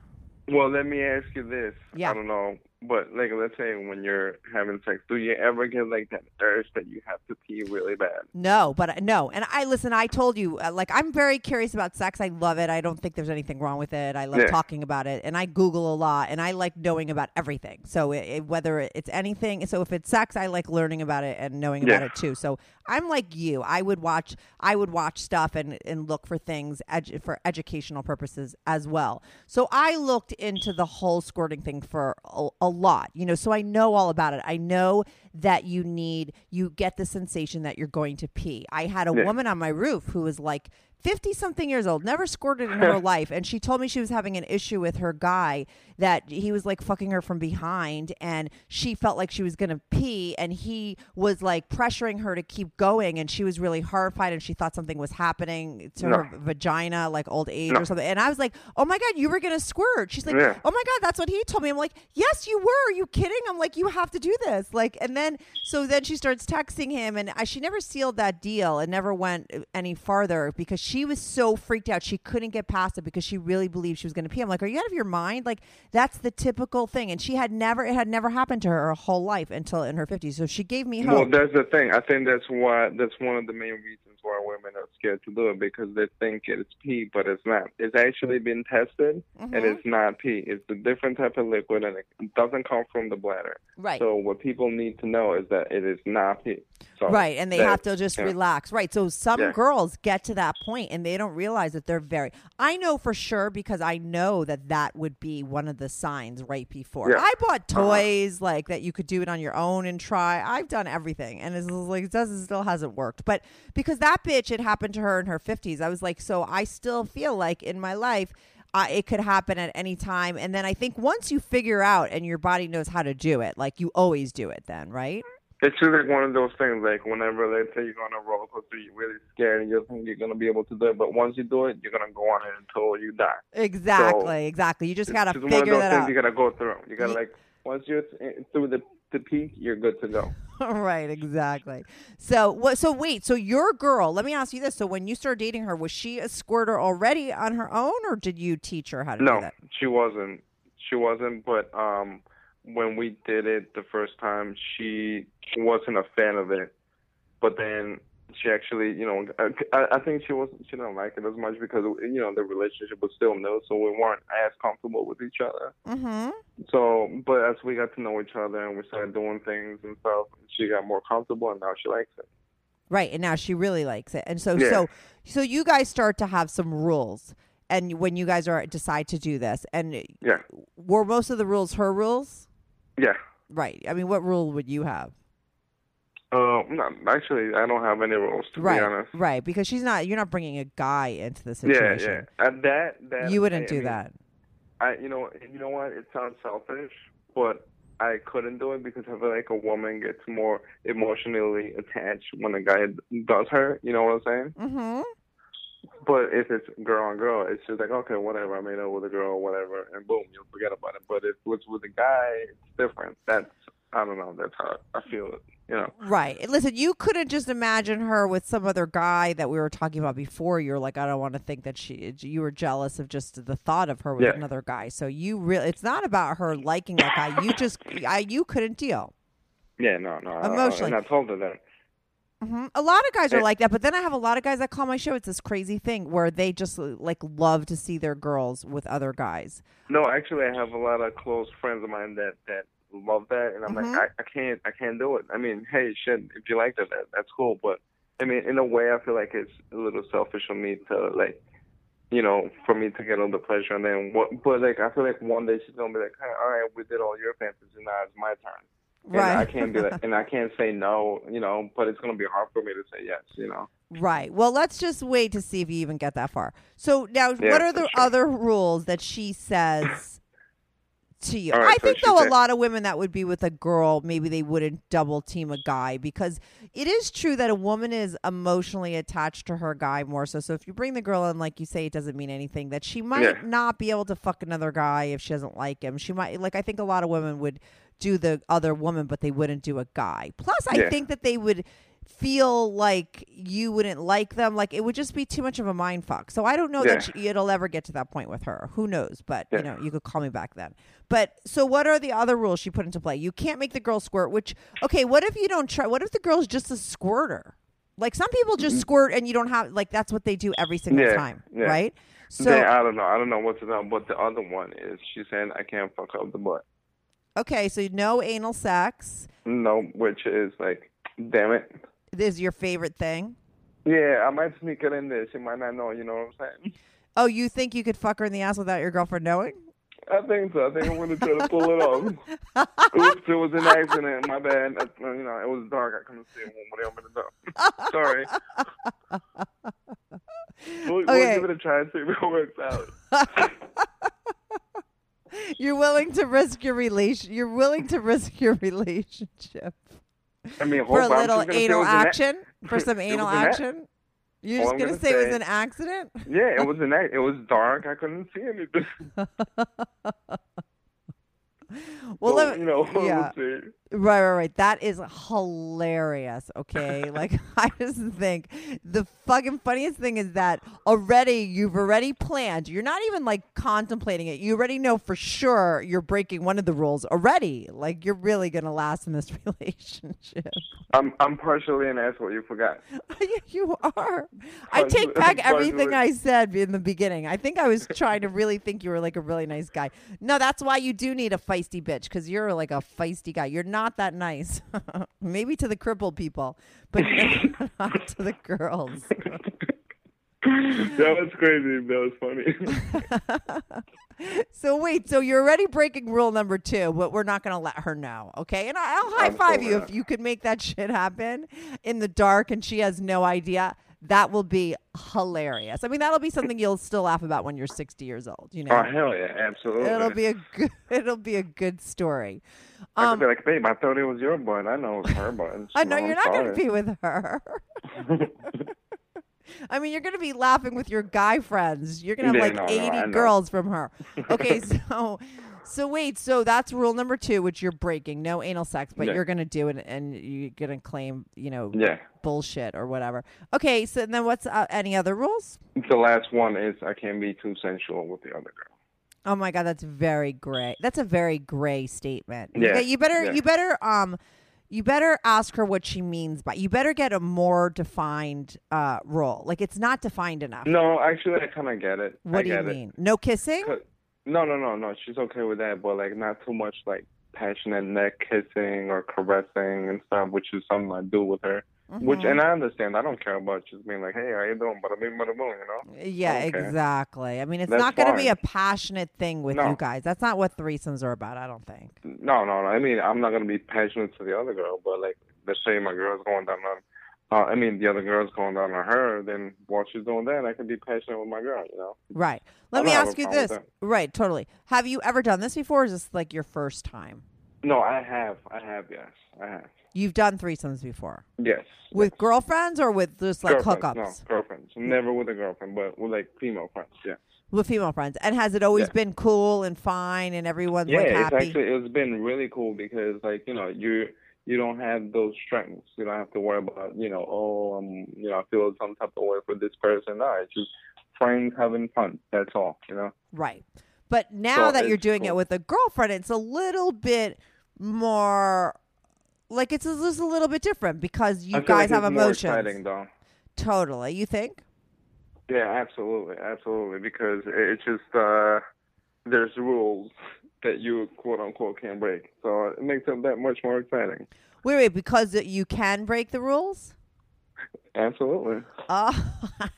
Well, let me ask you this.
Yeah.
I don't know, but like, let's say when you're having sex, do you ever get like that urge that you have to pee really bad?
No, but no. And I listen, I told you, uh, like, I'm very curious about sex. I love it. I don't think there's anything wrong with it. I love
Yeah.
talking about it. And I Google a lot and I like knowing about everything. So it, it- whether it's anything, so if it's sex, I like learning about it and knowing about it too. So I'm like you. I would watch, I would watch stuff and, and look for things edu- for educational purposes as well. So I looked into the whole squirting thing for a, a lot, you know, so I know all about it. I know that you need, you get the sensation that you're going to pee. I had a
Yeah.
woman on my roof who was like 50 something years old, never squirted in her life. And she told me she was having an issue with her guy that he was like fucking her from behind and she felt like she was going to pee and he was like pressuring her to keep going and she was really horrified and she thought something was happening to
No.
her vagina like old age
No.
or something. And I was like, "Oh my god, you were going to squirt." She's like,
Yeah.
"Oh my god, that's what he told me." I'm like, "Yes, you were. Are you kidding?" I'm like, "You have to do this." Like and then so then she starts texting him and I, she never sealed that deal and never went uh, any farther because she was so freaked out. She couldn't get past it because she really believed she was going to pee. I'm like, "Are you out of your mind?" Like that's the typical thing and she had never it had never happened to her her whole life until in her 50s. So she gave me hope.
Well, that's the thing. I think that's why that's one of the main reasons why women are scared to do it because they think it's pee, but it's not. It's actually been tested,
Mm-hmm.
and it's not pee. It's a different type of liquid, and it doesn't come from the bladder.
Right.
So what people need to know is that it is not pee. So
Right, and they have to just
yeah.
relax. Right. So some
Yeah.
girls get to that point and they don't realize that they're very I know for sure because I know that that would be one of the signs right before.
Yeah.
I bought
Uh-huh.
toys like that you could do it on your own and try. I've done everything and it's like it does it still hasn't worked. But because that bitch it happened to her in her 50s. I was like so I still feel like in my life uh, it could happen at any time and then I think once you figure out and your body knows how to do it, like you always do it then, right?
It's just like one of those things. Like whenever they say you're on a roller coaster, you're really scared and you think you're gonna be able to do it, but once you do it, you're gonna go on it until you die.
Exactly, exactly. You just gotta
it's just one of
figure
those
that
things
out.
you gotta go through. You gotta like once you're th- through the the peak, you're good to go.
right, exactly. So what? So wait. So your girl. Let me ask you this. So when you started dating her, was she a squirter already on her own, or did you teach her how to do that?
No, she wasn't. She wasn't. But um, when we did it the first time, she wasn't a fan of it. But then she actually, you know, I, I think she wasn't, she didn't like it as much because you know the relationship was still new, so we weren't as comfortable with each other.
Mm-hmm.
So, but as we got to know each other and we started doing things and stuff, she got more comfortable, and now she likes it.
Right, and now she really likes it. And so,
Yeah.
so, so you guys start to have some rules. And when you guys are decide to do this, and
Yeah,
were most of the rules her rules?
yeah.
Right. I mean, what rule would you have?
Uh, actually, I don't have any rules to
right.
be honest.
Right. Because she's not. You're not bringing a guy into the situation.
yeah. And that that
You wouldn't
I- I
do
mean,
that.
I, you know, you know what? It sounds selfish, but I couldn't do it because I feel like a woman gets more emotionally attached when a guy does her. You know what I'm saying?
Mm-hmm.
But if it's girl on girl, it's just like okay, whatever. I made out with a girl, whatever, and boom, you'll forget about it. But if it's with a guy, it's different. That's I don't know. That's how I feel it. You know?
Right. Listen, you couldn't just imagine her with some other guy that we were talking about before. You're like, I don't want to think that she. You were jealous of just the thought of her with
Yeah.
another guy. So you really, it's not about her liking that guy. You just, I, you couldn't deal.
Yeah, no, no. I- I-
Emotionally.
and I told her that.
Mhm. A lot of guys are like that, but then I have a lot of guys that call my show. It's this crazy thing where they just like love to see their girls with other guys.
No, actually, I have a lot of close friends of mine that that love that, and I'm
Mhm.
like, I, I can't, I can't do it. I mean, hey, shit, if you like that, that, that's cool. But I mean, in a way, I feel like it's a little selfish of me to like, you know, for me to get all the pleasure, and then what? But like, I feel like one day she's gonna be like, hey, all right, we did all your fantasies, now it's my turn. And I can't be like, and I can't say no, you know. But it's gonna be hard for me to say yes, you know.
Right. Well, let's just wait to see if you even get that far. So now,
Yeah,
what are the
sure.
other rules that she says to you?
Right,
I think though a lot of women that would be with a girl, maybe they wouldn't double team a guy because it is true that a woman is emotionally attached to her guy more so. So if you bring the girl in, like you say, it doesn't mean anything. That she might
Yeah.
not be able to fuck another guy if she doesn't like him. She might like. I think a lot of women would do the other woman, but they wouldn't do a guy. Plus, I
Yeah.
think that they would feel like you wouldn't like them. Like it would just be too much of a mind fuck. So I don't know that she, it'll ever get to that point with her. Who knows? But you know, you could call me back then. But so what are the other rules she put into play? You can't make the girl squirt. Which okay, what if you don't try? What if the girl's just a squirter? Like some people just squirt and you don't have like that's what they do every single
Mm-hmm. Yeah,
time,
yeah.
right? So
then I don't know. I don't know what to know. But the other one is she's saying I can't fuck up the butt.
okay, so no anal sex
No, which is like, damn it.
Is your favorite thing.
Yeah, I might sneak it in there. She might not know. You know what I'm saying?
Oh, you think you could fuck her in the ass without your girlfriend knowing?
I think so. I think I'm gonna try to pull it off. Oops, it was an accident. My bad. I, you know, it was dark. I couldn't see it. What am I gonna do? Sorry. We'll,
Okay.
we'll give it a try and see if it works out.
You're willing to risk your relation. You're willing to risk your relationship
I mean,
for a little
just gonna say it
anal
was an ac-
action. For some anal
was an ac-
action. You're just gonna
gonna
say it was an accident.
Yeah, it was an act. It was dark. I couldn't see anything.
Well,
So,
let me-
you know,
yeah. Right, right, right. That is hilarious. Okay, like I just think the fucking funniest thing is that already you've already planned. You're not even like contemplating it. You already know for sure you're breaking one of the rules already. Like you're really gonna last in this relationship.
I'm I'm partially an asshole. You forgot.
you are. I take back everything. I said in the beginning. I think I was trying to really think you were like a really nice guy. No, that's why you do need a feisty bitch because you're like a feisty guy. You're not that nice. Maybe to the crippled people, but not to the girls.
that was crazy. That was funny.
So wait, so you're already breaking rule number two, but we're not going to let her know, okay? And I'll high five you if you could make that shit happen in the dark and she has no idea. That will be hilarious. I mean, that'll be something you'll still laugh about when you're 60 years old. You know,
oh hell yeah, absolutely.
it'll be a good, it'll be a good story. Um,
be like, babe, I thought it was your butt. I know it was her butt.
I know
No,
you're
I'm
not going to be with her. I mean, you're going to be laughing with your guy friends. You're going to have
Yeah,
like
no, no,
80
I know.
girls from her. Okay, so so wait, so that's rule number 2 which you're breaking. No anal sex, but
Yeah.
you're going to do it and you're going to claim, you know,
Yeah.
bullshit or whatever. Okay, so then what's uh, any other rules?
The last one is I can't be too sensual with the other girl.
Oh my god, that's very gray. That's a very gray statement.
Yeah,
you better
yeah.
you better um you better ask her what she means by you better get a more defined uh rule. Like it's not defined enough.
No, actually, I kind of get it. I
what do you
get it.
mean? No kissing?
No, no, no, no. She's okay with that, but like not too much like passionate neck kissing or caressing and stuff, which is something I do with her. Which
Mm-hmm.
and I understand. I don't care about just being like, hey, how you doing? Bada bing, bada boom, you know.
Yeah, exactly. I mean, it's
That's
not going to be a passionate thing with
No.
you guys. That's not what threesomes are about, I don't think.
No, no, no. I mean, I'm not gonna be passionate to the other girl, but like, let's say my girl's going down on, uh, I mean, the other girl's going down on her. Then while she's doing that, I can be passionate with my girl, you know.
Right. Let me ask you this. Right, totally. Have you ever done this before or is this like your first time?
No, I have, I have, yes, I have,
You've done threesomes before.
yes.
With girlfriends or with just like hookups?
No, girlfriends. Never with a girlfriend, but with like female friends. Yeah.
with female friends. And has it always
Yeah.
been cool and fine and everyone's
yeah,
like
it's actually it's been really cool because like you know you you don't have those strings. You don't have to worry about you know oh um you know I feel some type of way for this person. No, it's just friends having fun. That's all. You know.
right. But now
So
that you're doing it with a girlfriend, it's a little bit more Like it's just a little bit different because you guys
like
have emotions.
exciting.
Totally. You think?
Yeah, absolutely, absolutely. Because it's just uh, there's rules that you quote unquote can't break, so it makes it that much more exciting.
Wait, wait, because you can break the rules?
Absolutely.
Oh.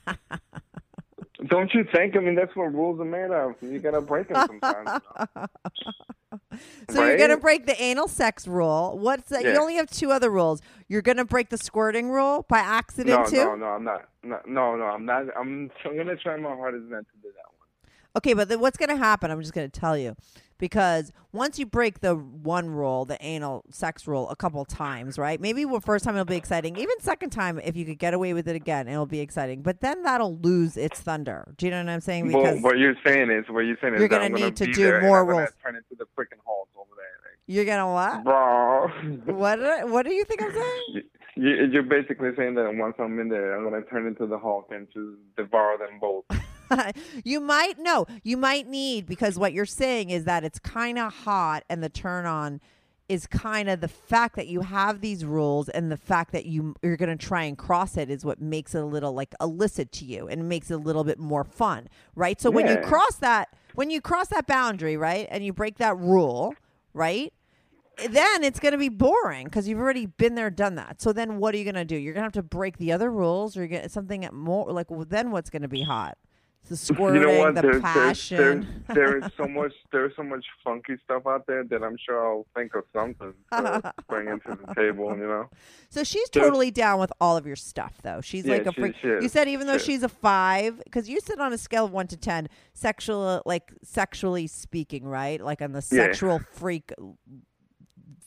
Don't you think? I mean, that's what rules are made of. You gotta break them sometimes.
So you're gonna break the anal sex rule. What's that? You only have two other rules. You're gonna break the squirting rule by accident
No,
too.
no, no, I'm not. No, no, no, I'm not. I'm, I'm gonna try my hardest not to do that.
Okay, but then what's going to happen? I'm just going to tell you. Because once you break the one rule, the anal sex rule, a couple times, right? Maybe the first time it'll be exciting. Even second time, if you could get away with it again, it'll be exciting. But then that'll lose its thunder. Do you know what I'm saying?
Well, what you're saying is, what you're saying is,
You're gonna need to do more rules.
Turn into the freaking Hulk over there.
you're going to what?
Bro,
What, what do you think I'm saying?
you, you- you're basically saying that once I'm in there, I'm gonna turn into the Hulk and just devour them both.
you might know. you might need because what you're saying is that it's kind of hot and the turn on is kind of the fact that you have these rules and the fact that you you're going to try and cross it is what makes it a little like illicit to you and makes it a little bit more fun right so when you cross that when you cross that boundary right and you break that rule right then it's going to be boring because you've already been there, done that. So then, what are you going to do? You're going to have to break the other rules, or you get something at more like. Well, then what's going to be hot? The squirting,
you know what?
the passion.
there is so much there's so much funky stuff out there that I'm sure I'll think of something to bring into the table. You know.
so she's
there's-
totally down with all of your stuff, though. She's
Yeah,
like a freak.
she.
You said even though
She
she's a five, because you said on a scale of one to ten, sexual, like sexually speaking, right? Like on the
Yeah.
sexual freak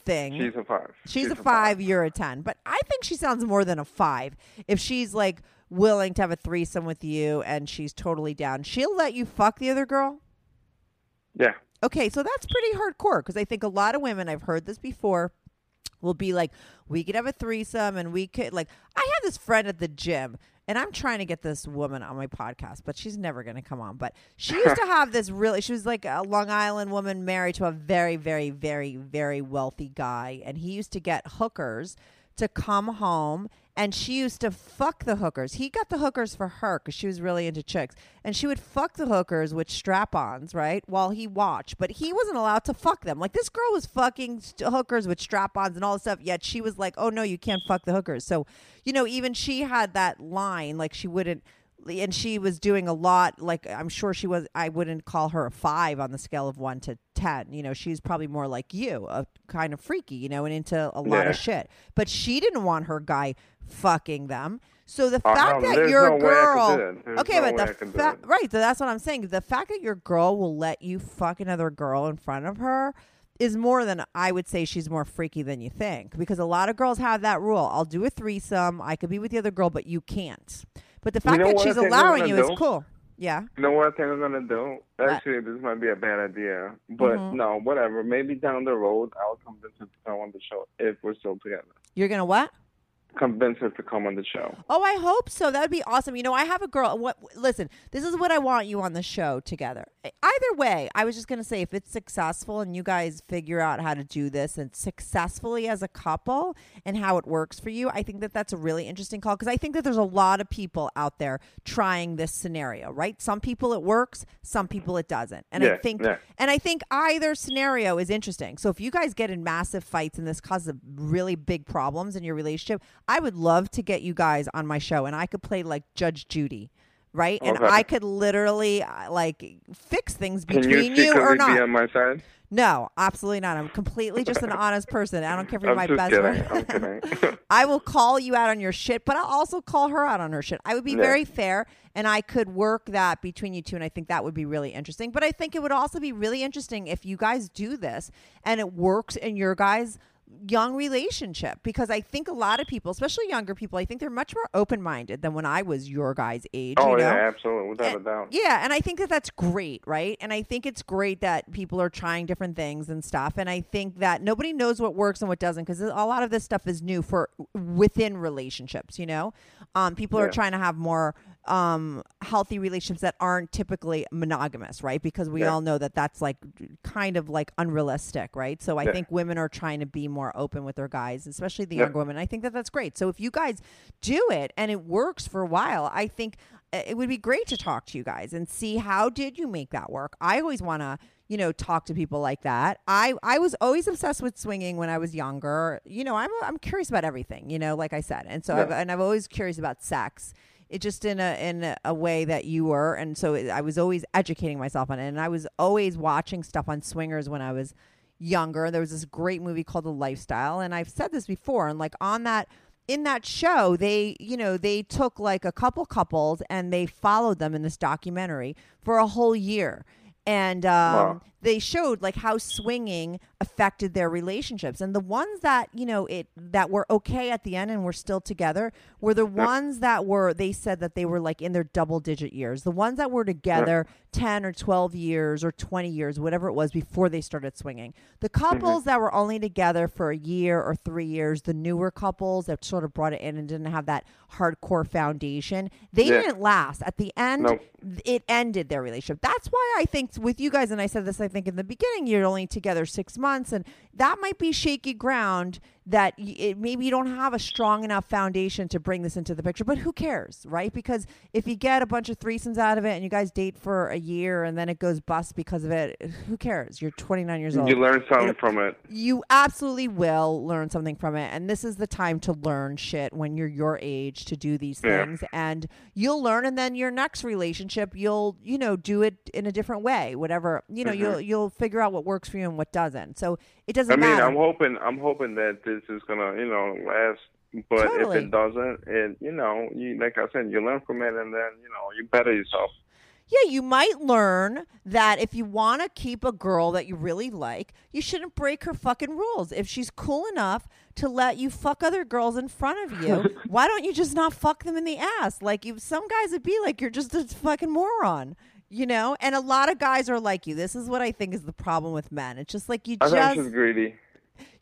thing.
She's a five.
She's, a five, you're a 10. But I think she sounds more than a five. If she's like willing to have a threesome with you and she's totally down, she'll let you fuck the other girl.
Yeah.
Okay, so that's pretty hardcore because I think a lot of women, I've heard this before, will be like, we could have a threesome and we could, like, I have this friend at the gym and I'm trying to get this woman on my podcast, but she's never going to come on. But she used to have this really, she was like a Long Island woman married to a very, very, very, very wealthy guy. And he used to get hookers to come home and she used to fuck the hookers. He got the hookers for her because she was really into chicks. And she would fuck the hookers with strap ons, right? While he watched. But he wasn't allowed to fuck them. Like this girl was fucking st- hookers with strap ons and all this stuff. Yet she was like, oh no, you can't fuck the hookers. So, you know, even she had that line, like she wouldn't. And she was doing a lot. Like I'm sure she was. I wouldn't call her a five on the scale of one to ten. You know, she's probably more like you, a kind of freaky. You know, and into a lot
Yeah.
of shit. But she didn't want her guy fucking them. So the
Oh,
fact
no,
that your
no way I could
girl,
do it. There's
okay,
no
but the fact, right? So that's what I'm saying. The fact that your girl will let you fuck another girl in front of her is more than I would say. She's more freaky than you think because a lot of girls have that rule. I'll do a threesome. I could be with the other girl, but you can't. But the fact
know
that she's allowing you is cool. Yeah.
You know what I think I'm gonna do? Actually, this might be a bad idea, but
Mhm.
no, whatever. Maybe down the road, I'll convince her to come on the show if we're still together.
You're gonna what?
Convince her to come on the show.
Oh, I hope so. That would be awesome. You know, I have a girl. What? Listen, this is what I want you on the show together. Either way, I was just gonna say, if it's successful and you guys figure out how to do this and successfully as a couple and how it works for you, I think that that's a really interesting call because I think that there's a lot of people out there trying this scenario. Right? Some people it works, some people it doesn't, and I think
yeah.
and I think either scenario is interesting. So if you guys get in massive fights and this causes really big problems in your relationship, I would love to get you guys on my show and I could play like Judge Judy, right? And I could literally uh, like fix things between
you
you, or
secretly be
not.
on my side?
No, absolutely not. I'm completely just an honest person. I don't care if you're
I'm
my best friend. I will call you out on your shit, but I'll also call her out on her shit. I would be
Yeah.
very fair and I could work that between you two and I think that would be really interesting. But I think it would also be really interesting if you guys do this and it works in your guys' young relationship because I think a lot of people, especially younger people, I think they're much more open-minded than when I was your guys' age,
oh
you know?
yeah, absolutely, without
And-
a doubt.
Yeah, and I think that that's great, right? And I think it's great that people are trying different things and stuff. And I think that nobody knows what works and what doesn't because a lot of this stuff is new for within relationships. You know, um, people are trying to have more um healthy relationships that aren't typically monogamous right? Because we
Yeah.
all know that that's like kind of like unrealistic right? So i
Yeah.
think women are trying to be more open with their guys especially the
Yeah.
younger women. I think that that's great. So if you guys do it and it works for a while i think uh, it would be great to talk to you guys and see how did you make that work? I always want to you know talk to people like that. I i was always obsessed with swinging when i was younger. You know i'm i'm curious about everything you know like i said. And so. I've, and i've always curious about sex it just in a in a- way that you were. And so it, i was always educating myself on it. And i was always watching stuff on swingers when i was younger. There was this great movie called the lifestyle. And i've said this before and like on that in that show they you know they took like a couple couples and they followed them in this documentary for a whole year. And um,
Wow.
They showed like how swinging affected their relationships. And the ones that you know it that were okay at the end and were still together were the ones that were they said that they were like in their double digit years. The ones that were together 10 or 12 years or 20 years whatever it was before they started swinging. The mm-hmm. couples that were only together for a year or 3 years the newer couples that sort of brought it in and didn't have that hardcore foundation they
Yeah.
didn't last. At the end
Nope.
it ended their relationship. That's why I think with you guys, and I said this, I think in the beginning, you're only together six months, and that might be shaky ground that it, maybe you don't have a strong enough foundation to bring this into the picture. But who cares, right? Because if you get a bunch of threesomes out of it and you guys date for a year and then it goes bust because of it, who cares? You're 29 years old
You learn something
know,
from it.
you absolutely will learn something from it and this is the time to learn shit when you're your age to do these
Yeah.
things and you'll learn and then your next relationship you'll you know do it in a different way whatever you know you'll you'll figure out what works for you and what doesn't so it doesn't
Mm-hmm. I mean,
matter
I'm hoping, I'm hoping that this is gonna, you know, last. But
Totally.
if it doesn't, it, you know, you like I said, you learn from it, and then you know, you better yourself.
Yeah, you might learn that if you want to keep a girl that you really like, you shouldn't break her fucking rules. If she's cool enough to let you fuck other girls in front of you, why don't you just not fuck them in the ass? Like you some guys would be like you're just a fucking moron. You know, and a lot of guys are like you. This is what I think is the problem with men. It's just like you
I
just
she's greedy.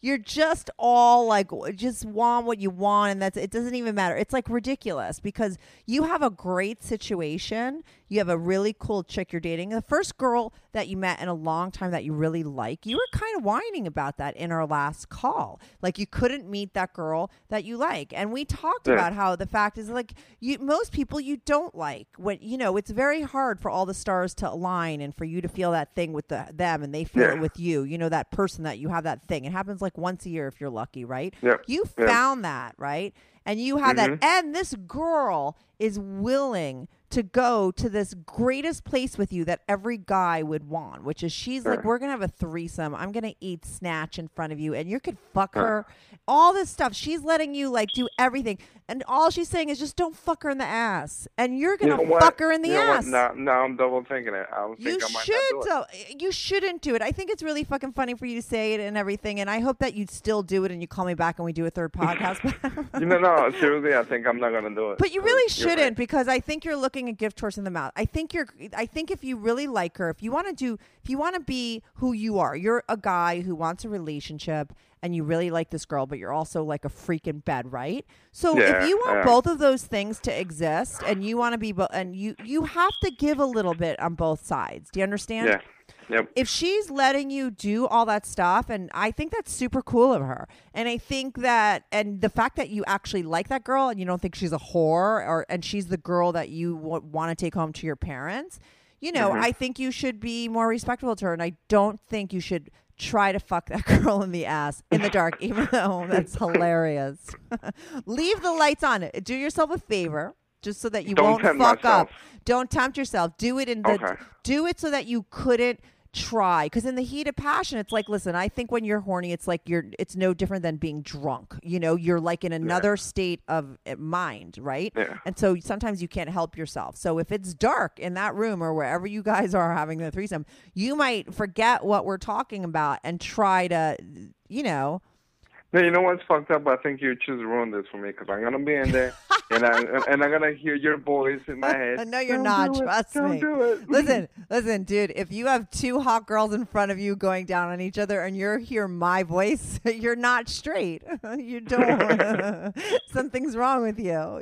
You're just all like just want what you want and that's it doesn't even matter. It's like ridiculous because you have a great situation. You have a really cool chick you're dating. The first girl that you met in a long time that you really like you were kind of whining about that in our last call. Like you couldn't meet that girl that you like. And we talked
Yeah.
about how the fact is like you most people you don't like what you know it's very hard for all the stars to align and for you to feel that thing with the, them and they feel
Yeah.
it with you you know that person that you have that thing. It happens like once a year if you're lucky right
Yeah.
you
Yeah.
found that right and you have that mm-hmm. and this girl is willing to go to this greatest place with you that every guy would want which is she's like we're gonna have a threesome i'm gonna eat snatch in front of you and you could fuck her all this stuff she's letting you like do everything and all she's saying is just don't fuck her in the ass and you're gonna
know
fuck her in the
you know
ass?
Now, now I'm double thinking it. I was
you
I might
should
not do it.
You shouldn't do it. I think it's really fucking funny for you to say it and everything. And I hope that you still do it and you call me back and we do a third podcast.
You know, no, seriously, I think I'm not gonna do it.
But you really shouldn't
right.
because I think you're looking a gift horse in the mouth. I think you're. I think if you really like her, if you want to do, if you want to be who you are, you're a guy who wants a relationship and you really like this girl, but you're also like a freak in bed, right? So
Yeah,
if you want both of those things to exist and you want to be, bo- and you you have to give a little bit on both sides. Do you understand?
Yeah. Yep.
if she's letting you do all that stuff and i think that's super cool of her and i think that and the fact that you actually like that girl and you don't think she's a whore or and she's the girl that you w- want to take home to your parents you know
Mm-hmm.
i think you should be more respectful to her and i don't think you should try to fuck that girl in the ass in the dark even though that's hilarious leave the lights on do yourself a favor just so that you
Don't
won't fuck
myself.
up don't tempt yourself do it in the
Okay.
do it so that you couldn't try because in the heat of passion it's like listen i think when you're horny it's like you're it's no different than being drunk you know? You're like in another state of uh, mind right?
Yeah.
and so sometimes you can't help yourself. So if it's dark in that room or wherever you guys are having the threesome you might forget what we're talking about and try to you know
No, you know what's fucked up? I think you just ruined this for me because I'm gonna be in there and I and I'm gonna hear your voice in my head.
no, you're
Don't
not.
do it.
Trust
Don't
me.
do it.
listen, listen, dude. If you have two hot girls in front of you going down on each other, and you hear my voice, you're not straight. you don't. Something's wrong with you.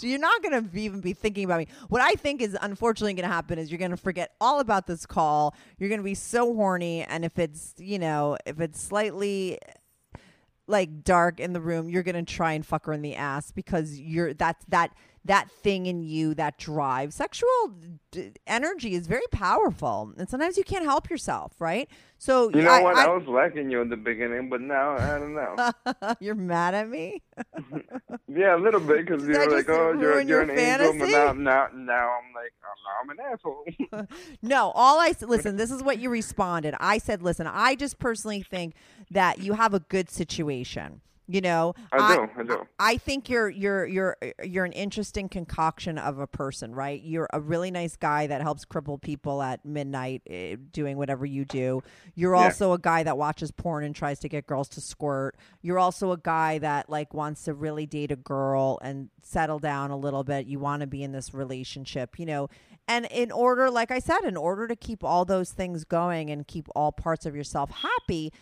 You're not gonna be- even be thinking about me. What I think is unfortunately gonna happen is you're gonna forget all about this call. You're gonna be so horny, and if it's you know if it's slightly like dark in the room, you're gonna try and fuck her in the ass because you're that's that that thing in you that drive. Sexual d- energy is very powerful, and sometimes you can't help yourself, right? So
You know
I,
what?
I-
I, was liking you in the beginning, but now I don't know.
you're mad at me.
yeah, a little bit because you're like, oh, you're you're
your
an angel, but now now now I'm like, now I'm an asshole.
No, all I said, listen, this is what you responded. I said, listen, I just personally think that you have a good situation. You know,
I do, I do.
I think you're you're you're you're an interesting concoction of a person, right? You're a really nice guy that helps cripple people at midnight eh, doing whatever you do. You're
Yeah.
also a guy that watches porn and tries to get girls to squirt. You're also a guy that like wants to really date a girl and settle down a little bit. You want to be in this relationship, you know. And in order, like I said, in order to keep all those things going and keep all parts of yourself happy,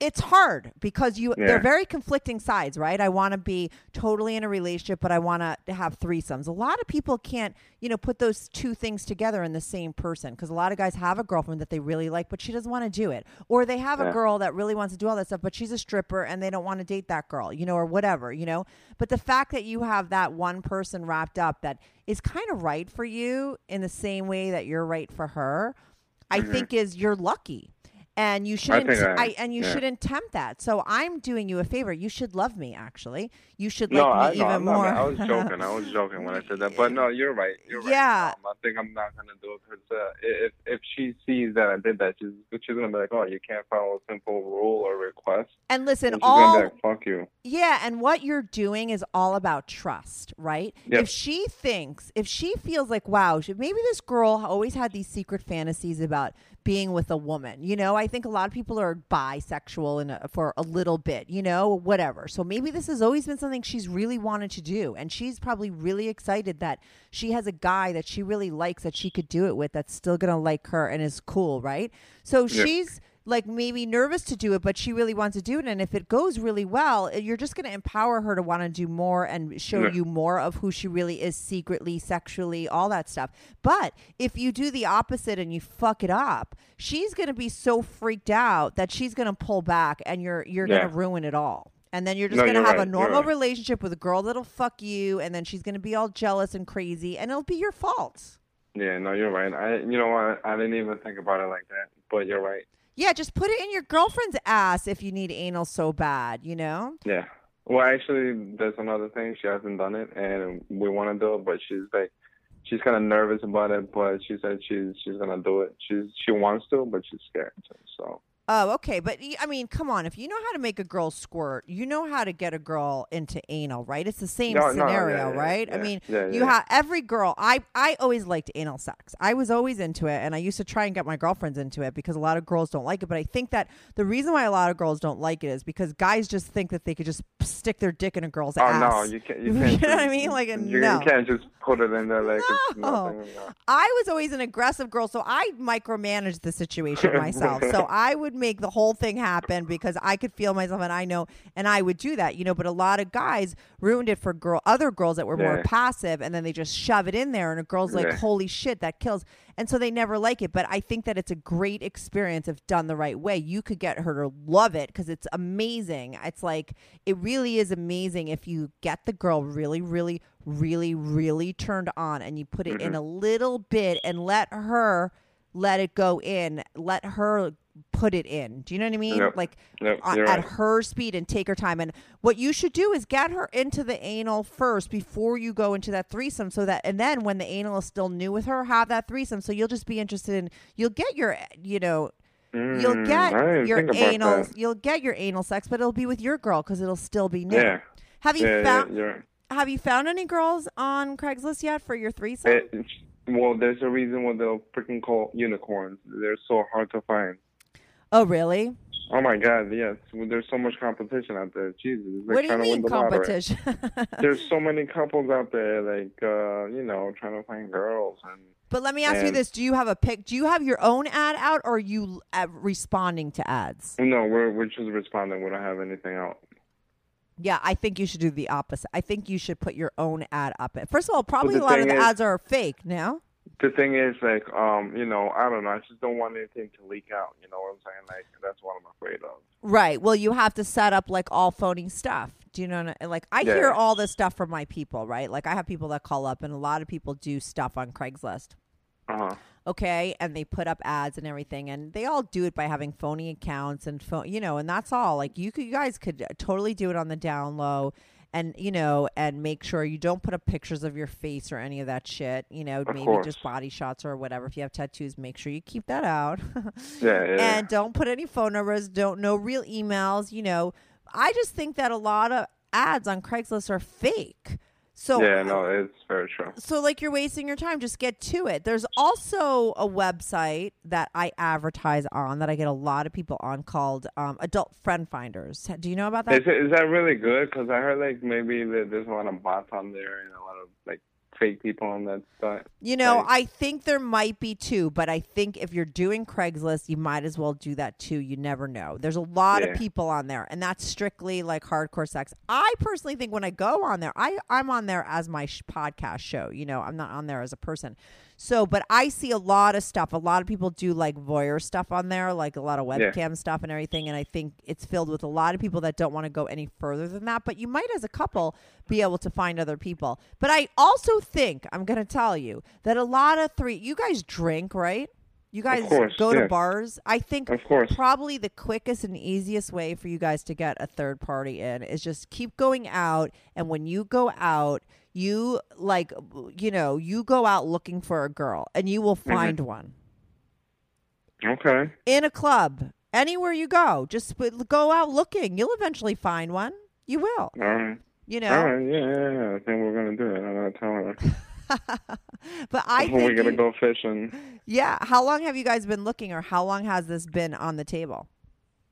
it's hard because you
Yeah.
they're very conflicting sides, right? I want to be totally in a relationship, but I want to have threesomes. A lot of people can't, you know, put those two things together in the same person because a lot of guys have a girlfriend that they really like, but she doesn't want to do it, or they have a girl that really wants to do all that stuff, but she's a stripper and they don't want to date that girl, you know, or whatever, you know. But the fact that you have that one person wrapped up that is kind of right for you in the same way that you're right for her, I mm-hmm. think is you're lucky. And you shouldn't
Mm-hmm. think I
and you
yeah.
shouldn't tempt that. So I'm doing you a favor. You should love me actually. You should
no,
like
I
me
no,
even
I'm
more.
mad. I was joking. I was joking when I said that. But no, you're right. You're right.
Yeah.
Um, I think I'm not gonna do it because uh, if if she sees that I did that, she's she's gonna be like, oh, you can't follow a simple rule or request.
and listen,
And she's
all
like, fuck you.
Yeah, and what you're doing is all about trust, right?
Yep.
If she thinks, if she feels like, wow, maybe this girl always had these secret fantasies about being with a woman. You know, I think a lot of people are bisexual in a, for a little bit, you know, whatever. So maybe this has always been something she's really wanted to do. And she's probably really excited that she has a guy that she really likes that she could do it with that's still going to like her and is cool, right? So
Yeah.
she's like maybe nervous to do it, but she really wants to do it. And if it goes really well, eh, you're just going to empower her to want to do more and show
Yeah.
you more of who she really is secretly, sexually, all that stuff. But if you do the opposite and you fuck it up, she's going to be so freaked out that she's going to pull back and you're you're
Yeah.
going to ruin it all. And then you're just
No,
going to have
right,
a normal
right.
relationship with a girl that'll fuck you, and then she's going to be all jealous and crazy, and it'll be your fault.
Yeah, no, you're right. I, you know what? I didn't even think about it like that. But you're right.
Yeah, just put it in your girlfriend's ass if you need anal so bad, you know?
Yeah. Well, actually, there's another thing. She hasn't done it, and we want to do it, but she's like, she's kind of nervous about it. But she said she's she's gonna do it. She's she wants to, but she's scared. So
Oh, okay. But I mean, come on. If you know how to make a girl squirt, you know how to get a girl into anal, right? It's the same
No, no,
scenario,
yeah, yeah,
right? I mean,
yeah,
you have every girl. I I always liked anal sex. I was always into it, and I used to try and get my girlfriends into it because a lot of girls don't like it. But I think that the reason why a lot of girls don't like it is because guys just think that they could just stick their dick in a girl's
oh
ass.
no, you can't. You
You
can't.
know what I mean? Like,
you,
no.
you can't just put it in there like it's nothing. No.
I was always an aggressive girl, so I micromanaged the situation myself. so I would make the whole thing happen because I could feel myself, and I know, and I would do that, you know. But a lot of guys ruined it for girl, other girls that were more passive, and then they just shove it in there, and a girl's like,
Yeah.
"Holy shit, that kills!" And so they never like it. But I think that it's a great experience if done the right way. You could get her to love it because it's amazing. It's like it really is amazing if you get the girl really, really, really, really turned on, and you put it in mm-hmm. a little bit and let her let it go in. Let her put it in. Do you know what I mean?
Yep.
Like
Yep,
on-
you're
at her speed and take her time. And what you should do is get her into the anal first before you go into that threesome, so that and then when the anal is still new with her, have that threesome. So you'll just be interested in. You'll get your, you know. You'll
Mm,
get your anal.
that.
You'll get your anal sex, but it'll be with your girl because it'll still be new.
Yeah.
Have you
Yeah, yeah,
found
you're right.
Have you found any girls on Craigslist yet for your threesome?
It, well, there's a reason why they're freaking called unicorns. They're so hard to find.
Oh, really?
Oh my God, yes. There's so much competition out there. Jesus,
what do you mean
the
competition?
There's so many couples out there, like uh, you know, trying to find girls and.
but let me ask you this: Do you have a pic? Do you have your own ad out, or are you uh, responding to ads?
No, we're we're just responding. We don't have anything out.
Yeah, I think you should do the opposite. I think you should put your own ad up. First of all, probably a lot of the
is-
ads are fake now.
The thing is, like, um, you know, I don't know. I just don't want anything to leak out. You know what I'm saying? Like, that's what I'm afraid of.
Right. Well, you have to set up like all phony stuff. Do you know? Like I
Yeah.
hear all this stuff from my people, right? Like I have people that call up, and a lot of people do stuff on Craigslist.
Uh huh.
Okay, and they put up ads and everything, and they all do it by having phony accounts and phone, you know, and that's all. Like you, could, you guys could totally do it on the down low, and you know, and make sure you don't put up pictures of your face or any of that shit. You know, maybe
course.
just body shots or whatever. If you have tattoos, make sure you keep that out.
Yeah, yeah.
and don't put any phone numbers. Don't no real emails. You know, I just think that a lot of ads on Craigslist are fake. So
yeah, no, it's very true.
so like you're wasting your time just get to it there's also a website that i advertise on that i get a lot of people on called um, adult friend finders do you know about that
Is, it, is that really good? Because I heard like maybe there's a lot of bots on there and a lot of like fake people on that site.
you know
Right.
i think there might be too but i think if you're doing craigslist you might as well do that too you never know there's a lot of people on there and that's strictly like hardcore sex i personally think when i go on there i i'm on there as my sh- podcast show you know i'm not on there as a person so but i see a lot of stuff. A lot of people do like voyeur stuff on there like a lot of
Yeah.
webcam stuff and everything and i think it's filled with a lot of people that don't want to go any further than that but you might as a couple be able to find other people. But i also think i'm going to tell you that a lot of three you guys drink right? You guys
course,
go to bars. I think
Of course.
probably the quickest and easiest way for you guys to get a third party in is just keep going out and when you go out you like you know you go out looking for a girl and you will mm-hmm. find one
Okay.
in a club anywhere you go just go out looking you'll eventually find one you will
All right.
you know
All right. Yeah, yeah, yeah. I think we're gonna do it. I'm not telling tell her.
but i think
gotta
you-
go fishing.
yeah how long have you guys been looking or how long has this been on the table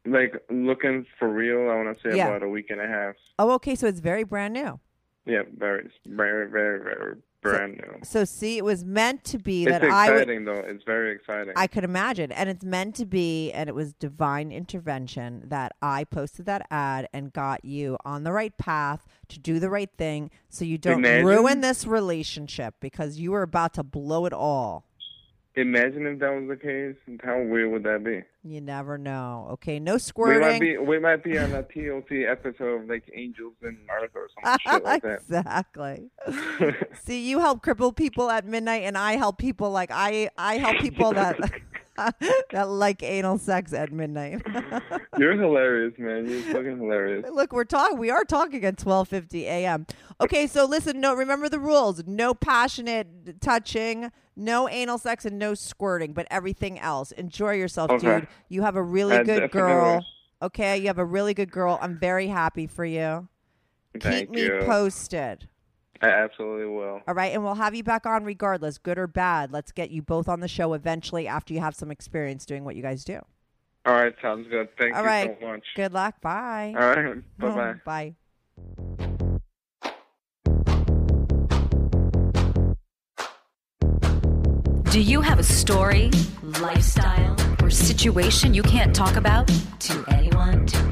Like looking for real. I want to say
Yeah.
about a week and a half.
oh okay so it's very brand new
Yeah, very, very, very, very brand new.
so see it was meant to be
It's
that i would
exciting though. It's very exciting.
I could imagine. And it's meant to be, and it was divine intervention that I posted that ad and got you on the right path to do the right thing so you don't
Imagine-
ruin this relationship because you were about to blow it all.
Imagine if that was the case. How weird would that be?
You never know. Okay, no squirting.
We might be we might be on a TLC episode of like Angels and Earth or some shit like that.
exactly. See, you help crippled people at midnight, and I help people like I I help people that that like anal sex at midnight.
You're hilarious, man. You're fucking hilarious.
Look, we're talking. We are talking at twelve fifty a.m. Okay, so listen. No, remember the rules. No passionate touching, no anal sex, and no squirting. But everything else. Enjoy yourself,
Okay.
dude. You have a really
I
good girl. Okay, you have a really good girl. I'm very happy for you.
Thank
Keep me posted.
I absolutely will.
All right, and we'll have you back on regardless, good or bad. Let's get you both on the show eventually after you have some experience doing what you guys do.
All right, sounds good. Thank
All
you
right.
so much.
Good luck. Bye.
All right, bye bye.
Bye.
Do you have a story, lifestyle, or situation you can't talk about to anyone, to